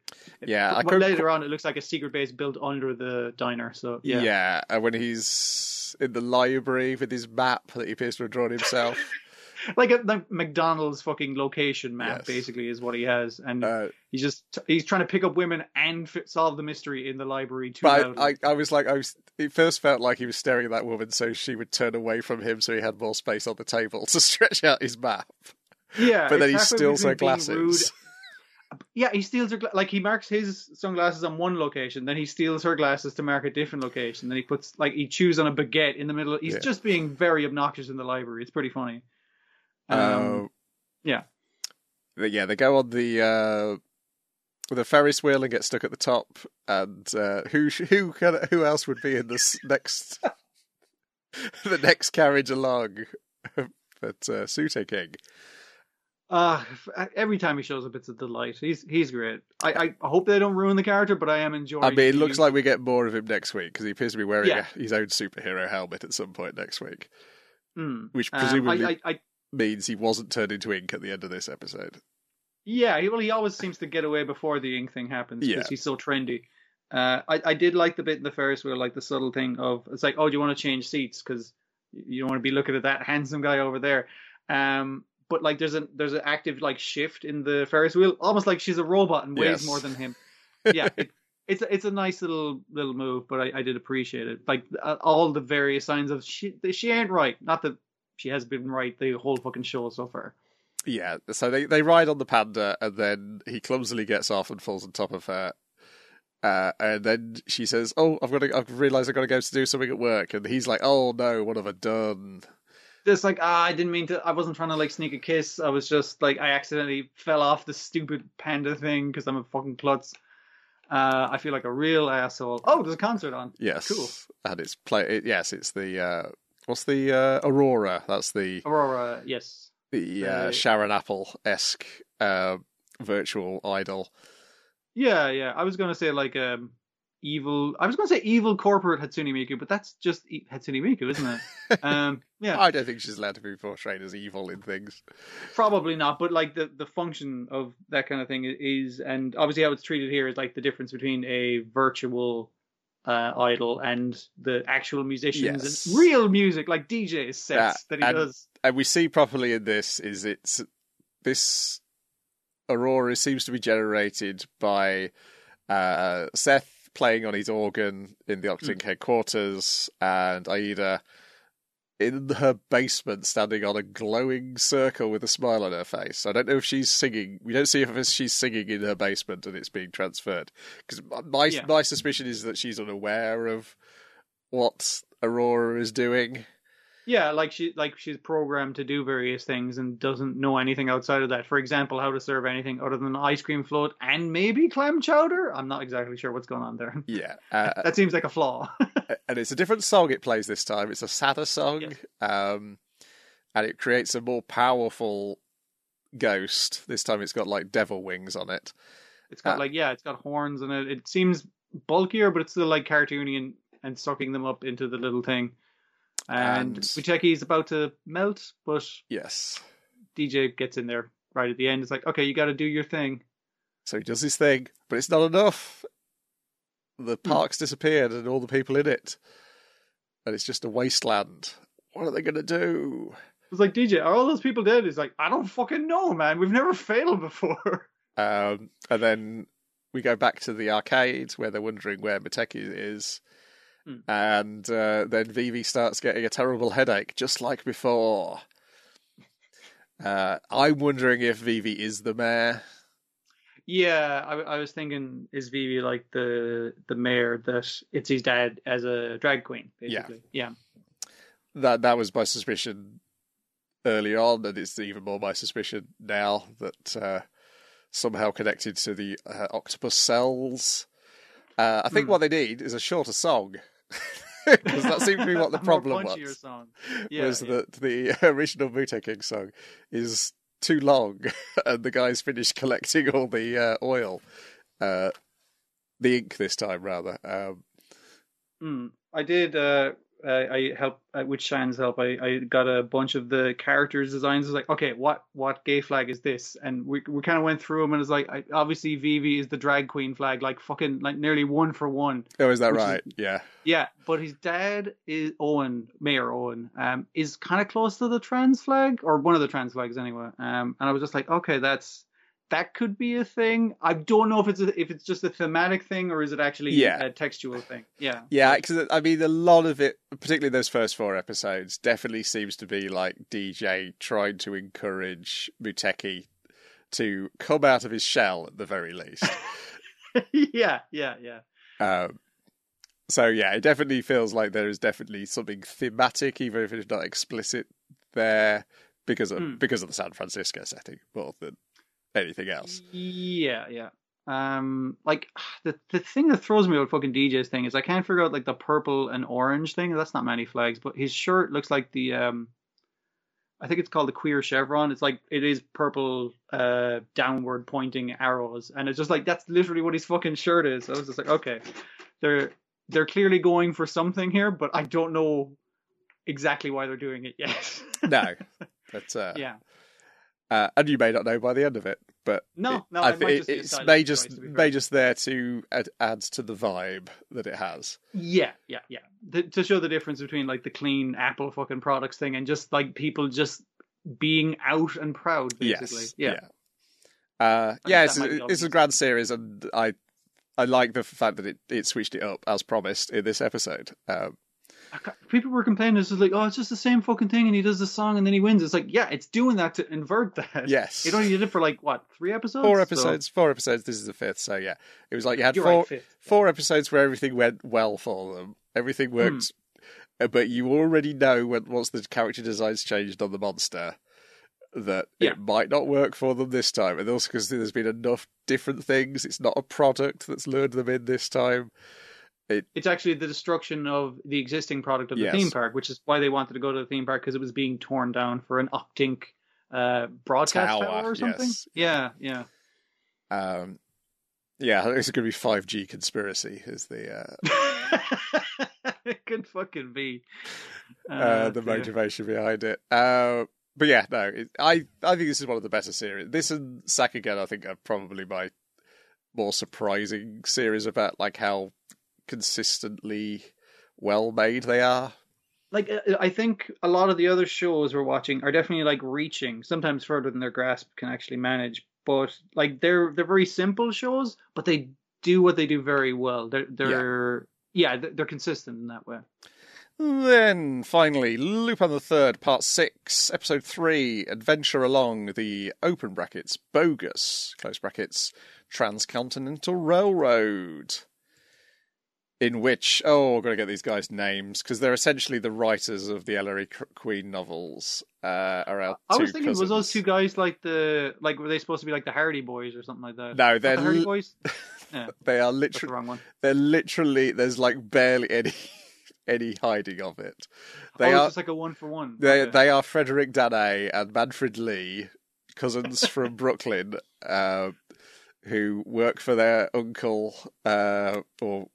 Speaker 1: Yeah,
Speaker 2: But
Speaker 1: could-
Speaker 2: later on, it looks like a secret base built under the diner. So yeah,
Speaker 1: Yeah, and when he's in the library with his map that he appears to have drawn himself. [laughs] [laughs]
Speaker 2: like a like McDonald's fucking location map,
Speaker 1: Yes.
Speaker 2: basically, is what he has, and
Speaker 1: Uh,
Speaker 2: he's just he's trying to pick up women and fi- solve the mystery in the library too
Speaker 1: but. I, I, I was like, I was. It first felt like he was staring at that woman, so she would turn away from him, so he had more space on the table to [laughs] stretch out his map.
Speaker 2: yeah,
Speaker 1: But then he steals her
Speaker 2: between being rude-
Speaker 1: glasses. [laughs]
Speaker 2: Yeah, he steals her gla- like he marks his sunglasses on one location, then he steals her glasses to mark a different location. Then he puts like he chews on a baguette in the middle. He's
Speaker 1: Yeah.
Speaker 2: just being very obnoxious in the library. It's pretty funny. Um,
Speaker 1: Uh,
Speaker 2: yeah.
Speaker 1: But yeah, they go on the uh, the Ferris wheel and get stuck at the top. And uh, who who can, who else would be in this [laughs] next [laughs] the next carriage along [laughs] but uh, Sute King?
Speaker 2: Uh, every time he shows up, it's a delight. He's he's great. I, I hope they don't ruin the character, but I am enjoying. It.
Speaker 1: I mean, it looks like we get more of him next week because he appears to be wearing
Speaker 2: Yeah.
Speaker 1: a, his own superhero helmet at some point next week,
Speaker 2: Hmm.
Speaker 1: which
Speaker 2: Um,
Speaker 1: presumably
Speaker 2: I, I, I,
Speaker 1: means he wasn't turned into ink at the end of this episode.
Speaker 2: yeah, he- well, he always seems to get away before the ink thing happens because
Speaker 1: Yeah.
Speaker 2: he's so trendy. Uh, I, I did like the bit in the Ferris wheel, like the subtle thing of it's like, oh, do you want to change seats because you don't want to be looking at that [laughs] handsome guy over there. Um, but like, there's a there's an active like shift in the Ferris wheel, almost like she's a robot and weighs
Speaker 1: Yes.
Speaker 2: more than him. [laughs] Yeah, it, it's a- it's a nice little little move, but I, I did appreciate it. Like uh, all the various signs of she she ain't right. Not that she has been right the whole fucking show so far.
Speaker 1: Yeah, so they, they ride on the panda, and then he clumsily gets off and falls on top of her. Uh, and then she says, "Oh, I've got to. I've realised I've got to go to do something at work." And he's like, "Oh no, what have I done?"
Speaker 2: Just like ah, I didn't mean to. I wasn't trying to like sneak a kiss. I was just like I accidentally fell off the stupid panda thing because I'm a fucking klutz. Uh, I feel like a real asshole. Oh, there's a concert on.
Speaker 1: Yes,
Speaker 2: Cool.
Speaker 1: and it's play. It, yes, it's the uh, what's the uh, Aurora? That's the
Speaker 2: Aurora, yes.
Speaker 1: the uh, Sharon Apple esque uh, virtual idol.
Speaker 2: Yeah, yeah. I was gonna say like um evil. I was gonna say evil corporate Hatsune Miku, but that's just e- Hatsune Miku, isn't it? [laughs] um, yeah,
Speaker 1: I don't think she's allowed to be portrayed as evil in things.
Speaker 2: probably not. But like the the function of that kind of thing is, and obviously how it's treated here is like the difference between a virtual uh, idol and the actual musicians
Speaker 1: Yes.
Speaker 2: and real music, like DJ sets
Speaker 1: Yeah,
Speaker 2: that he
Speaker 1: and-
Speaker 2: does.
Speaker 1: and we see properly in this is it's this aurora seems to be generated by uh, Seth playing on his organ in the Octink headquarters and Aida in her basement standing on a glowing circle with a smile on her face. I don't know if she's singing. We don't see if she's singing in her basement and it's being transferred. Because my
Speaker 2: Yeah.
Speaker 1: my suspicion is that she's unaware of what Aurora is doing.
Speaker 2: Yeah, like she like she's programmed to do various things and doesn't know anything outside of that. For example, how to serve anything other than ice cream float and maybe clam chowder. I'm not exactly sure what's going on there. [laughs]
Speaker 1: Yeah, uh,
Speaker 2: That seems like a flaw. [laughs]
Speaker 1: and it's a different song it plays this time. It's a sadder song,
Speaker 2: Yes.
Speaker 1: um, and it creates a more powerful ghost. This time, it's got like devil wings on it.
Speaker 2: It's got
Speaker 1: Uh,
Speaker 2: like yeah, it's got horns and it. It seems bulkier, but it's still like cartoony and, and sucking them up into the little thing. And,
Speaker 1: And-
Speaker 2: Muteki's about to melt, but
Speaker 1: Yes,
Speaker 2: DJ gets in there right at the end. It's like, okay, you got to do your thing.
Speaker 1: so he does his thing, but it's not enough. The
Speaker 2: Hmm.
Speaker 1: park's disappeared and all the people in it, and it's just a wasteland. What are they going to do?
Speaker 2: It's like DJ, are all those people dead? He's like, I don't fucking know, man. We've never failed before. [laughs]
Speaker 1: Um, and then we go back to the arcade where they're wondering where Muteki is.
Speaker 2: Hmm.
Speaker 1: And uh, then Vivi starts getting a terrible headache, just like before. [laughs] Uh, I'm wondering if Vivi is the mayor.
Speaker 2: Yeah, I, I was thinking, is Vivi like the the mayor that it's his dad as a drag queen,
Speaker 1: Yeah.
Speaker 2: basically? Yeah.
Speaker 1: That that was my suspicion early on, and it's even more my suspicion now that uh, somehow connected to the uh, octopus cells. Uh, I think
Speaker 2: Hmm.
Speaker 1: what they need is a shorter song. Because that seemed to be what the [laughs] problem was.
Speaker 2: Song. Yeah,
Speaker 1: was
Speaker 2: yeah.
Speaker 1: that the original Mute King song is too long, [laughs] and the guys finished collecting all the uh, oil, uh, the ink this time rather. Um,
Speaker 2: Mm. I did. Uh, uh, I help uh, with Shan's help. I, I got a bunch of the characters' designs. I was like, okay, what what gay flag is this? And we we kind of went through them, and it's like, I, obviously Vivi is the drag queen flag, like fucking like nearly one for one.
Speaker 1: oh, is that
Speaker 2: Which is-
Speaker 1: right? Yeah.
Speaker 2: Yeah, but his dad is Owen, Mayor Owen, um, is kind of close to the trans flag or one of the trans flags anyway. Um, and I was just like, okay, that's that could be a thing. I don't know if it's a, if it's just a thematic thing or is it actually
Speaker 1: Yeah.
Speaker 2: a textual thing. Yeah,
Speaker 1: Yeah, because I mean, a lot of it, particularly those first four episodes, definitely seems to be like DJ trying to encourage Muteki to come out of his shell at the very least. [laughs]
Speaker 2: yeah, yeah, yeah.
Speaker 1: um, so yeah, it definitely feels like there is definitely something thematic, even if it's not explicit there, because of
Speaker 2: Hmm.
Speaker 1: because of the San Francisco setting more than anything else.
Speaker 2: Yeah, yeah. Um, like [sighs] the the thing that throws me with fucking DJ's thing is I can't figure out like the purple and orange thing. That's not many flags, but his shirt looks like the um, I think it's called the queer chevron. It's like it is purple, uh, downward pointing arrows, and it's just like that's literally what his fucking shirt is. I was just like, okay, they're they're clearly going for something here, but I don't know exactly why they're doing it yet.
Speaker 1: No, [laughs] that's uh,
Speaker 2: yeah.
Speaker 1: Uh, and you may not know by the end of it, but
Speaker 2: No,
Speaker 1: it-
Speaker 2: no,
Speaker 1: I
Speaker 2: it
Speaker 1: thi-
Speaker 2: might just be a
Speaker 1: it's may just may just there to add, add to the vibe that it has.
Speaker 2: Yeah, yeah, yeah. The, to show the difference between like the clean Apple fucking products thing and just like people just being out and proud, basically.
Speaker 1: Yes,
Speaker 2: yeah.
Speaker 1: Uh, yeah, it's, it's a grand series, and I I like the fact that it, it switched it up as promised in this episode. Um,
Speaker 2: People were complaining. It's just like, oh, it's just the same fucking thing, and he does the song, and then he wins. It's like, yeah, it's doing that to invert that.
Speaker 1: yes,
Speaker 2: It only did it for like what three episodes?
Speaker 1: four
Speaker 2: So-
Speaker 1: episodes. Four episodes. This is the fifth, so yeah, it was like you had
Speaker 2: You're
Speaker 1: four
Speaker 2: right, fifth.
Speaker 1: four episodes where everything went well for them. Everything
Speaker 2: Hmm.
Speaker 1: worked, uh, but you already know when once the character designs changed on the monster, that
Speaker 2: Yeah.
Speaker 1: it might not work for them this time, and also because there's been enough different things. It's not a product that's lured them in this time.
Speaker 2: It's actually the destruction of the existing product of the
Speaker 1: Yes.
Speaker 2: theme park, which is why they wanted to go to the theme park because it was being torn down for an Octink uh, broadcast
Speaker 1: Tower,
Speaker 2: tower, or something.
Speaker 1: yes.
Speaker 2: Yeah, yeah.
Speaker 1: Um, yeah, it's going to be five G conspiracy. Is the uh, [laughs]
Speaker 2: it could fucking be.
Speaker 1: uh, the
Speaker 2: dear.
Speaker 1: motivation behind it. Uh, but yeah, no, it, I I think this is one of the better series. This and Sakugan, I think, are probably my more surprising series about like how consistently well made they are.
Speaker 2: Like uh, I think a lot of the other shows we're watching are definitely like reaching sometimes further than their grasp can actually manage. But like they're they're very simple shows, but they do what they do very well. They're they're yeah, they're, they're consistent in that way.
Speaker 1: Then finally, Lupin the Third, Part Six, Episode Three, Adventure Along the open brackets bogus close brackets transcontinental railroad. In which, oh, I've got to get these guys' names because they're essentially the writers of the Ellery Queen novels. Uh, are our
Speaker 2: I was thinking, was those two guys like the like were they supposed to be like the Hardy Boys or something like that?
Speaker 1: No, they're
Speaker 2: the Hardy
Speaker 1: li-
Speaker 2: Boys. [laughs] Yeah, [laughs]
Speaker 1: they are
Speaker 2: that's the
Speaker 1: literally
Speaker 2: wrong one.
Speaker 1: they're literally there's like barely any [laughs] any hiding of it. They
Speaker 2: oh,
Speaker 1: are
Speaker 2: just like a one for one.
Speaker 1: They
Speaker 2: Okay.
Speaker 1: they are Frederic Dannay and Manfred Lee, cousins from Brooklyn, uh, who work for their uncle uh, or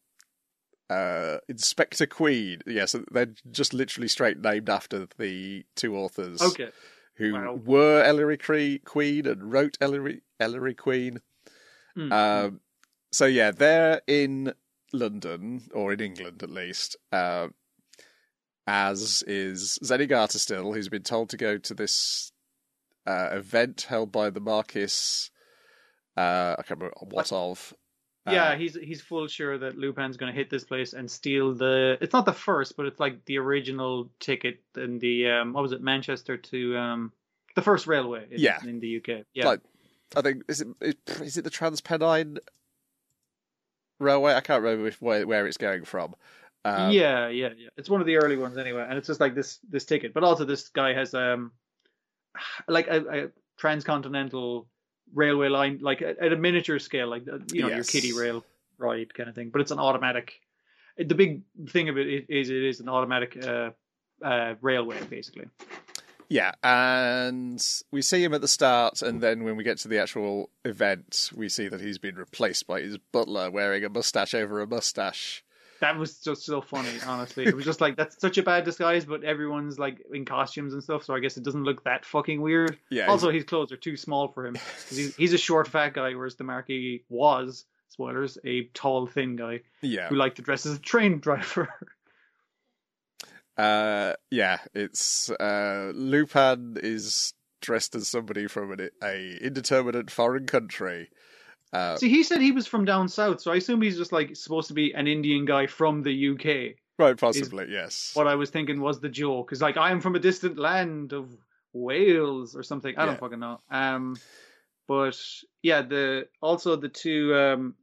Speaker 1: uh, Inspector Queen. Yes, they're just literally straight named after the two authors
Speaker 2: okay.
Speaker 1: who
Speaker 2: Wow.
Speaker 1: were Ellery Cre- Queen and wrote Ellery Ellery Queen.
Speaker 2: Mm,
Speaker 1: Um, so yeah, they're in London or in England at least. Uh, as is Zenigata still, who's been told to go to this uh, event held by the Marquis. Uh, I can't remember what of.
Speaker 2: Yeah,
Speaker 1: Uh,
Speaker 2: he's he's full sure that Lupin's going to hit this place and steal the. It's not the first, but it's like the original ticket in the um, what was it, Manchester to um, the first railway. In,
Speaker 1: Yeah.
Speaker 2: in the UK. Yeah,
Speaker 1: Like, I think is it is- it the Transpennine Railway? I can't remember where where it's going from. Um,
Speaker 2: yeah, yeah, yeah. It's one of the early ones anyway, and it's just like this this ticket. But also, this guy has um, like a, a transcontinental railway line, like at at a miniature scale, like uh, you know your kiddie rail ride kind of thing. But it's an automatic. The big thing of it is it is an automatic uh, uh, railway, basically.
Speaker 1: Yeah, and we see him at the start, and then when we get to the actual event, we see that he's been replaced by his butler wearing a mustache over a mustache.
Speaker 2: That was just so funny, honestly. It was just like that's such a bad disguise, but everyone's like in costumes and stuff, so I guess it doesn't look that fucking weird.
Speaker 1: Yeah,
Speaker 2: Also, his clothes are too small for him. he's, he's a short, fat guy, whereas the Marquis was, spoilers, a tall, thin guy
Speaker 1: yeah,
Speaker 2: who liked to dress as a train [laughs] driver.
Speaker 1: uh, yeah. It's uh, Lupin is dressed as somebody from an, a indeterminate foreign country. Uh,
Speaker 2: See, he said he was from down south, so I assume he's just like supposed to be an Indian guy from the UK.
Speaker 1: right, possibly yes.
Speaker 2: What I was thinking was the joke, because like I am from a distant land of Wales or something. I don't fucking know. Um, but yeah, the also the two um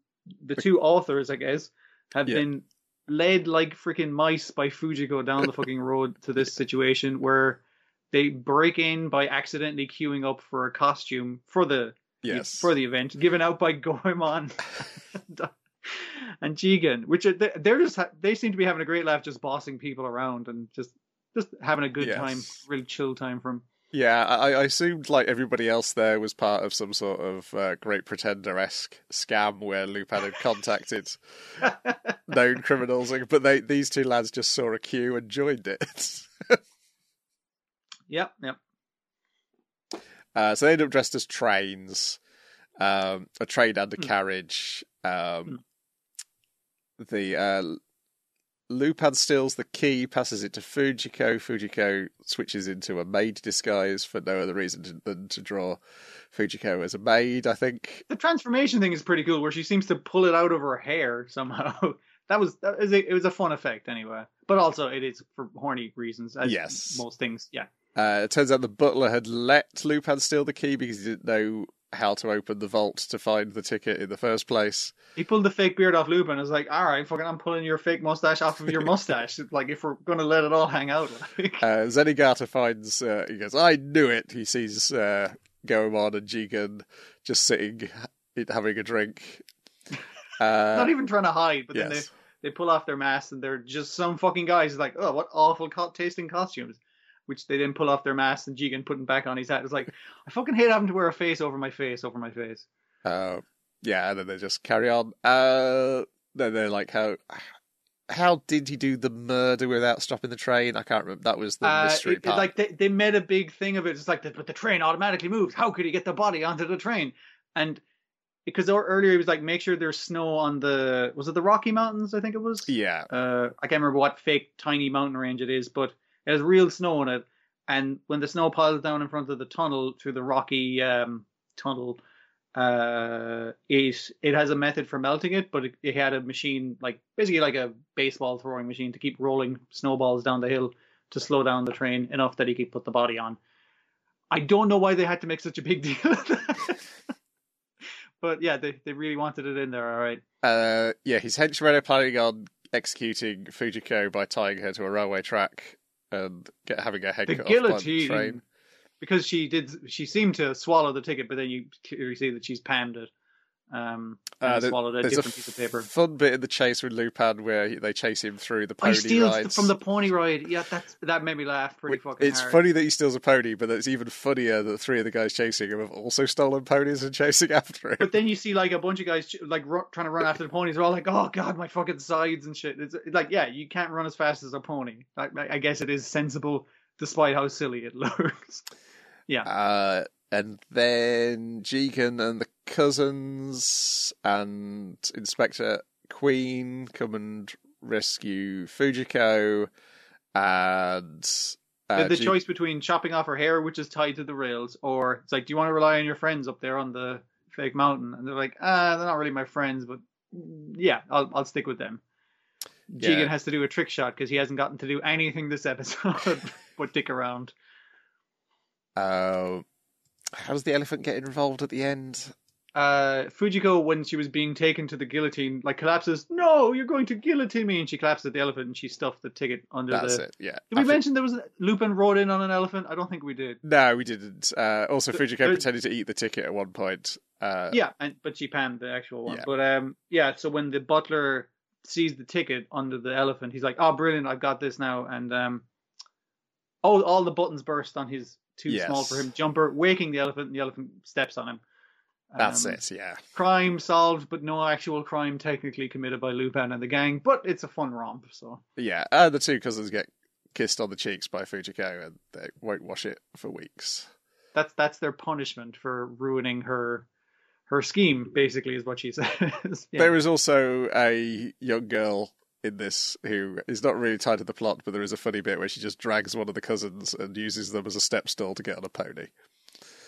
Speaker 2: the two authors, I guess, have
Speaker 1: Yeah.
Speaker 2: been led like freaking mice by Fujiko down the fucking road to this [laughs] situation where they break in by accidentally queuing up for a costume for the
Speaker 1: yes,
Speaker 2: for the event given out by [laughs] Goemon [laughs] and Jigen, which are, they- they're just they seem to be having a great laugh just bossing people around and just just having a good
Speaker 1: Yes.
Speaker 2: time, really chill time from.
Speaker 1: Yeah, I, I assumed like everybody else there was part of some sort of uh, Great Pretender esque scam where Lupin had contacted [laughs] known criminals, but they these two lads just saw a queue and joined it.
Speaker 2: Yep, yep.
Speaker 1: Uh, so they end up dressed as trains, um, a train and a
Speaker 2: Hmm.
Speaker 1: carriage. Um, The uh, Lupin steals the key, passes it to Fujiko. Fujiko switches into a maid disguise for no other reason to, than to draw Fujiko as a maid. I think.
Speaker 2: The transformation thing is pretty cool, where she seems to pull it out of her hair somehow. [laughs] That was that was a, it was a fun effect anyway, but also it is for horny reasons. As
Speaker 1: Yes.
Speaker 2: most things. Yeah,
Speaker 1: Uh, it turns out the butler had let Lupin steal the key because he didn't know how to open the vault to find the ticket in the first place.
Speaker 2: He pulled the fake beard off Lupin. It's like, all right, fucking, I'm pulling your fake mustache off of your [laughs] mustache. like, if we're gonna let it all hang out.
Speaker 1: uh, Zenigata finds. Uh, he goes, "I knew it." He sees uh, Goemon and Jigen just sitting, having a drink. [laughs]
Speaker 2: Uh, Not even trying to hide, but
Speaker 1: yes.
Speaker 2: then they, they pull off their masks and they're just some fucking guys. It's like, oh, what awful co- tasting costumes. Which they then pull off their masks and Jigen putting back on his hat. It's like, I fucking hate having to wear a face over my face over my face.
Speaker 1: Uh, yeah, and then they just carry on. Uh, then they're like, how how did he do the murder without stopping the train? I can't remember. That was the
Speaker 2: Uh,
Speaker 1: mystery
Speaker 2: it- it-
Speaker 1: part.
Speaker 2: like they, they made a big thing of it. It's like, the, but the train automatically moves. How could he get the body onto the train? And because earlier he was like, make sure there's snow on the was it the Rocky Mountains? I think it was.
Speaker 1: yeah,
Speaker 2: Uh, I can't remember what fake tiny mountain range it is, but has real snow in it. And when the snow piles down in front of the tunnel through the rocky um, tunnel, uh, it it has a method for melting it, but it, it had a machine like basically like a baseball throwing machine to keep rolling snowballs down the hill to slow down the train enough that he could put the body on. I don't know why they had to make such a big [laughs] deal of that. but yeah, they, they really wanted it in there, all right.
Speaker 1: uh, yeah. His henchmen are planning on executing Fujiko by tying her to a railway track and get, having a head
Speaker 2: The
Speaker 1: cut off by the
Speaker 2: guillotine.
Speaker 1: train.
Speaker 2: because she did she seemed to swallow the ticket, but then you clearly see that she's panned it. Um,
Speaker 1: Uh, there-
Speaker 2: swallowed a different
Speaker 1: a
Speaker 2: piece of paper.
Speaker 1: fun bit in the chase with Lupin where he- they chase him through the
Speaker 2: he
Speaker 1: pony
Speaker 2: steals
Speaker 1: rides.
Speaker 2: from the pony ride. Yeah, that's that made me laugh pretty fucking
Speaker 1: It's
Speaker 2: hard.
Speaker 1: funny that he steals a pony, but it's even funnier that three of the guys chasing him have also stolen ponies and chasing [laughs] after him.
Speaker 2: But then you see like a bunch of guys like ru- trying to run after the ponies. They're all like, "Oh god, my fucking sides and shit." It's like, yeah, you can't run as fast as a pony. I, I guess it is sensible, despite how silly it [laughs] looks. yeah,
Speaker 1: Uh, and then Jigen and the cousins and Inspector Queen come and rescue Fujiko. And uh,
Speaker 2: the choice between chopping off her hair, which is tied to the rails, or it's like, do you want to rely on your friends up there on the fake mountain? And they're like, ah, they're not really my friends, but yeah, I'll I'll stick with them.
Speaker 1: Yeah.
Speaker 2: Jigen has to do a trick shot because he hasn't gotten to do anything this episode [laughs] but dick around.
Speaker 1: Uh, how does the elephant get involved at the end?
Speaker 2: Uh, Fujiko, when she was being taken to the guillotine, like collapses. No, you're going to guillotine me, and she collapses at the elephant, and she stuffed the ticket under
Speaker 1: That's
Speaker 2: the.
Speaker 1: it. Yeah.
Speaker 2: Did we
Speaker 1: I think-
Speaker 2: mention there was a, Lupin rode in on an elephant? I don't think we did.
Speaker 1: No, we didn't. Uh, also,
Speaker 2: The-
Speaker 1: Fujiko pretended to eat the ticket at one point. Uh,
Speaker 2: Yeah, and but she panned the actual one.
Speaker 1: Yeah.
Speaker 2: But um, yeah. So when the butler sees the ticket under the elephant, he's like, "Oh, brilliant! I've got this now." And um, oh, all the buttons burst on his too
Speaker 1: Yes.
Speaker 2: small for him jumper, waking the elephant, and the elephant steps on him.
Speaker 1: That's
Speaker 2: Um,
Speaker 1: it. Yeah.
Speaker 2: Crime solved, but no actual crime technically committed by Lupin and the gang. But it's a fun romp. So
Speaker 1: Yeah. And the two cousins get kissed on the cheeks by Fujiko, and they won't wash it for weeks.
Speaker 2: that's that's their punishment for ruining her her scheme. Basically, is what she [laughs] says. Yeah.
Speaker 1: There is also a young girl in this who is not really tied to the plot, but there is a funny bit where she just drags one of the cousins and uses them as a step stool to get on a pony.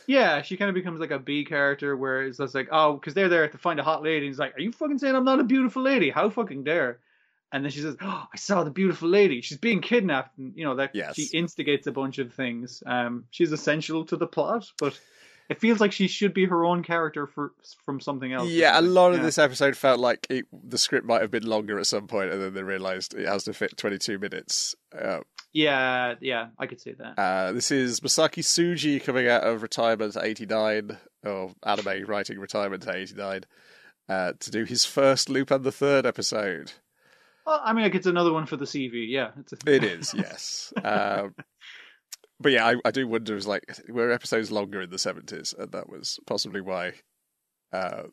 Speaker 2: Yeah, she kind of becomes like a B character where it's just like, oh, because they're there to find a hot lady. And he's like, are you fucking saying I'm not a beautiful lady? How fucking dare? And then she says, oh, I saw the beautiful lady. She's being kidnapped. And, you know, that
Speaker 1: Yes.
Speaker 2: she instigates a bunch of things. Um, she's essential to the plot, but it feels like she should be her own character for from something else.
Speaker 1: Yeah, a lot of
Speaker 2: Yeah.
Speaker 1: this episode felt like it, the script might have been longer at some point, and then they realised it has to fit 22 minutes. Uh,
Speaker 2: Yeah, yeah, I could see that.
Speaker 1: uh, this is Masaki Tsuji coming out of retirement at 89, or anime writing retirement at 89, uh, to do his first Lupin the Third episode.
Speaker 2: Well, I mean, like it's another one for the CV. Yeah, it's a...
Speaker 1: It is, yes. [laughs] um, but yeah, I, I do wonder, is like, were episodes longer in the 70s? And that was possibly why uh,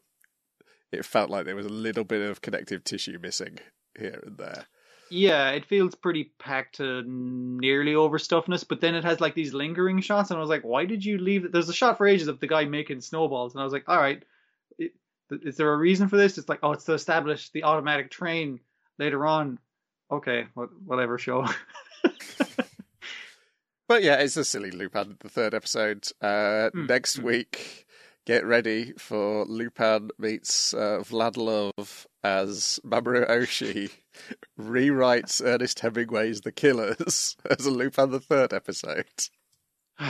Speaker 1: it felt like there was a little bit of connective tissue missing here and there.
Speaker 2: Yeah, it feels pretty packed to nearly overstuffness, but then it has like these lingering shots, and I was like, why did you leave? There's a shot for ages of the guy making snowballs, and I was like, all right, it, is there a reason for this? It's like, oh, it's to establish the automatic train later on. Okay, whatever, show. [laughs]
Speaker 1: But yeah, it's a silly Lupin, the third episode. Uh,
Speaker 2: Hmm.
Speaker 1: Next week, get ready for Lupin meets uh, Vlad Love as Mamoru Oshii rewrites Ernest Hemingway's The Killers as a Lupin the Third episode. [sighs]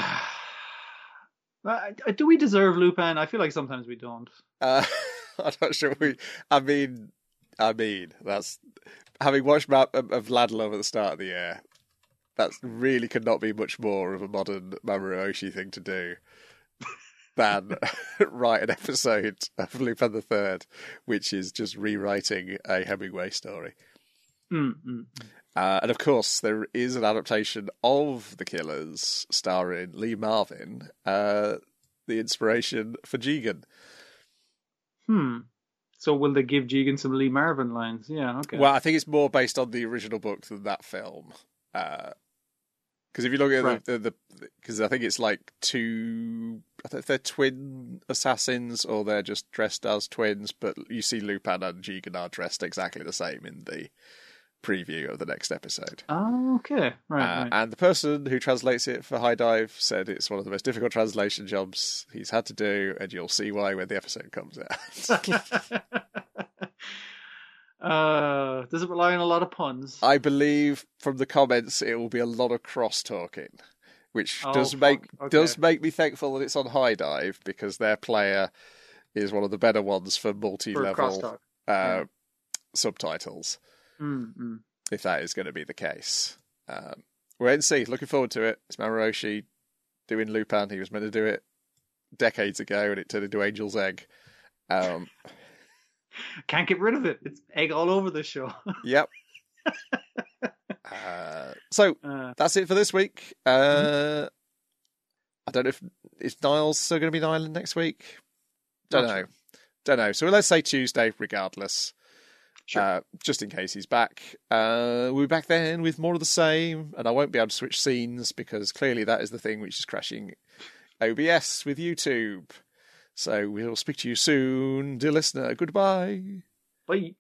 Speaker 2: Uh, do we deserve Lupin? I feel like sometimes we don't.
Speaker 1: Uh, [laughs] I'm not sure we. I mean, I mean that's having watched Map um, of Vlad Love at the start of the year. That really could not be much more of a modern Mamoru Oshii thing to do than [laughs] write an episode of Lupin the Third, which is just rewriting a Hemingway story.
Speaker 2: Mm-hmm.
Speaker 1: Uh, and of course, there is an adaptation of The Killers starring Lee Marvin, uh, the inspiration for Jigen.
Speaker 2: Hmm. So will they give Jigen some Lee Marvin lines? Yeah, okay.
Speaker 1: Well, I think it's more based on the original book than that film. Because if you look at right. the, because I think it's like two, I think they're twin assassins or they're just dressed as twins, but you see Lupin and Jigen are dressed exactly the same in the preview of the next episode.
Speaker 2: Oh, okay. Right, uh, right,
Speaker 1: And the person who translates it for HIDIVE said it's one of the most difficult translation jobs he's had to do, and you'll see why when the episode comes
Speaker 2: out. [laughs] [laughs] [laughs] uh, does it rely on a lot of puns?
Speaker 1: I believe from the comments it will be a lot of cross talking. Which oh, does make okay. does make me thankful that it's on HIDIVE because their player is one of the better ones for multi level uh, yeah. subtitles.
Speaker 2: Mm-hmm.
Speaker 1: If that is going to be the case, um, and see. Looking forward to it. It's Mamoru Oshii doing Lupin. He was meant to do it decades ago, and it turned into Angel's Egg. Um, [laughs]
Speaker 2: Can't get rid of it. It's egg all over the show. [laughs]
Speaker 1: yep. Uh, so uh, that's it for this week. Uh, mm-hmm. I don't know if is Niles still going to be in Ireland next week. Don't Not know. Sure. Don't know. So let's say Tuesday, regardless. Sure. Uh, just in case he's back. Uh, we'll be back then with more of the same, and I won't be able to switch scenes because clearly that is the thing which is crashing OBS with YouTube. So we'll speak to you soon, dear listener. Goodbye.
Speaker 2: Bye.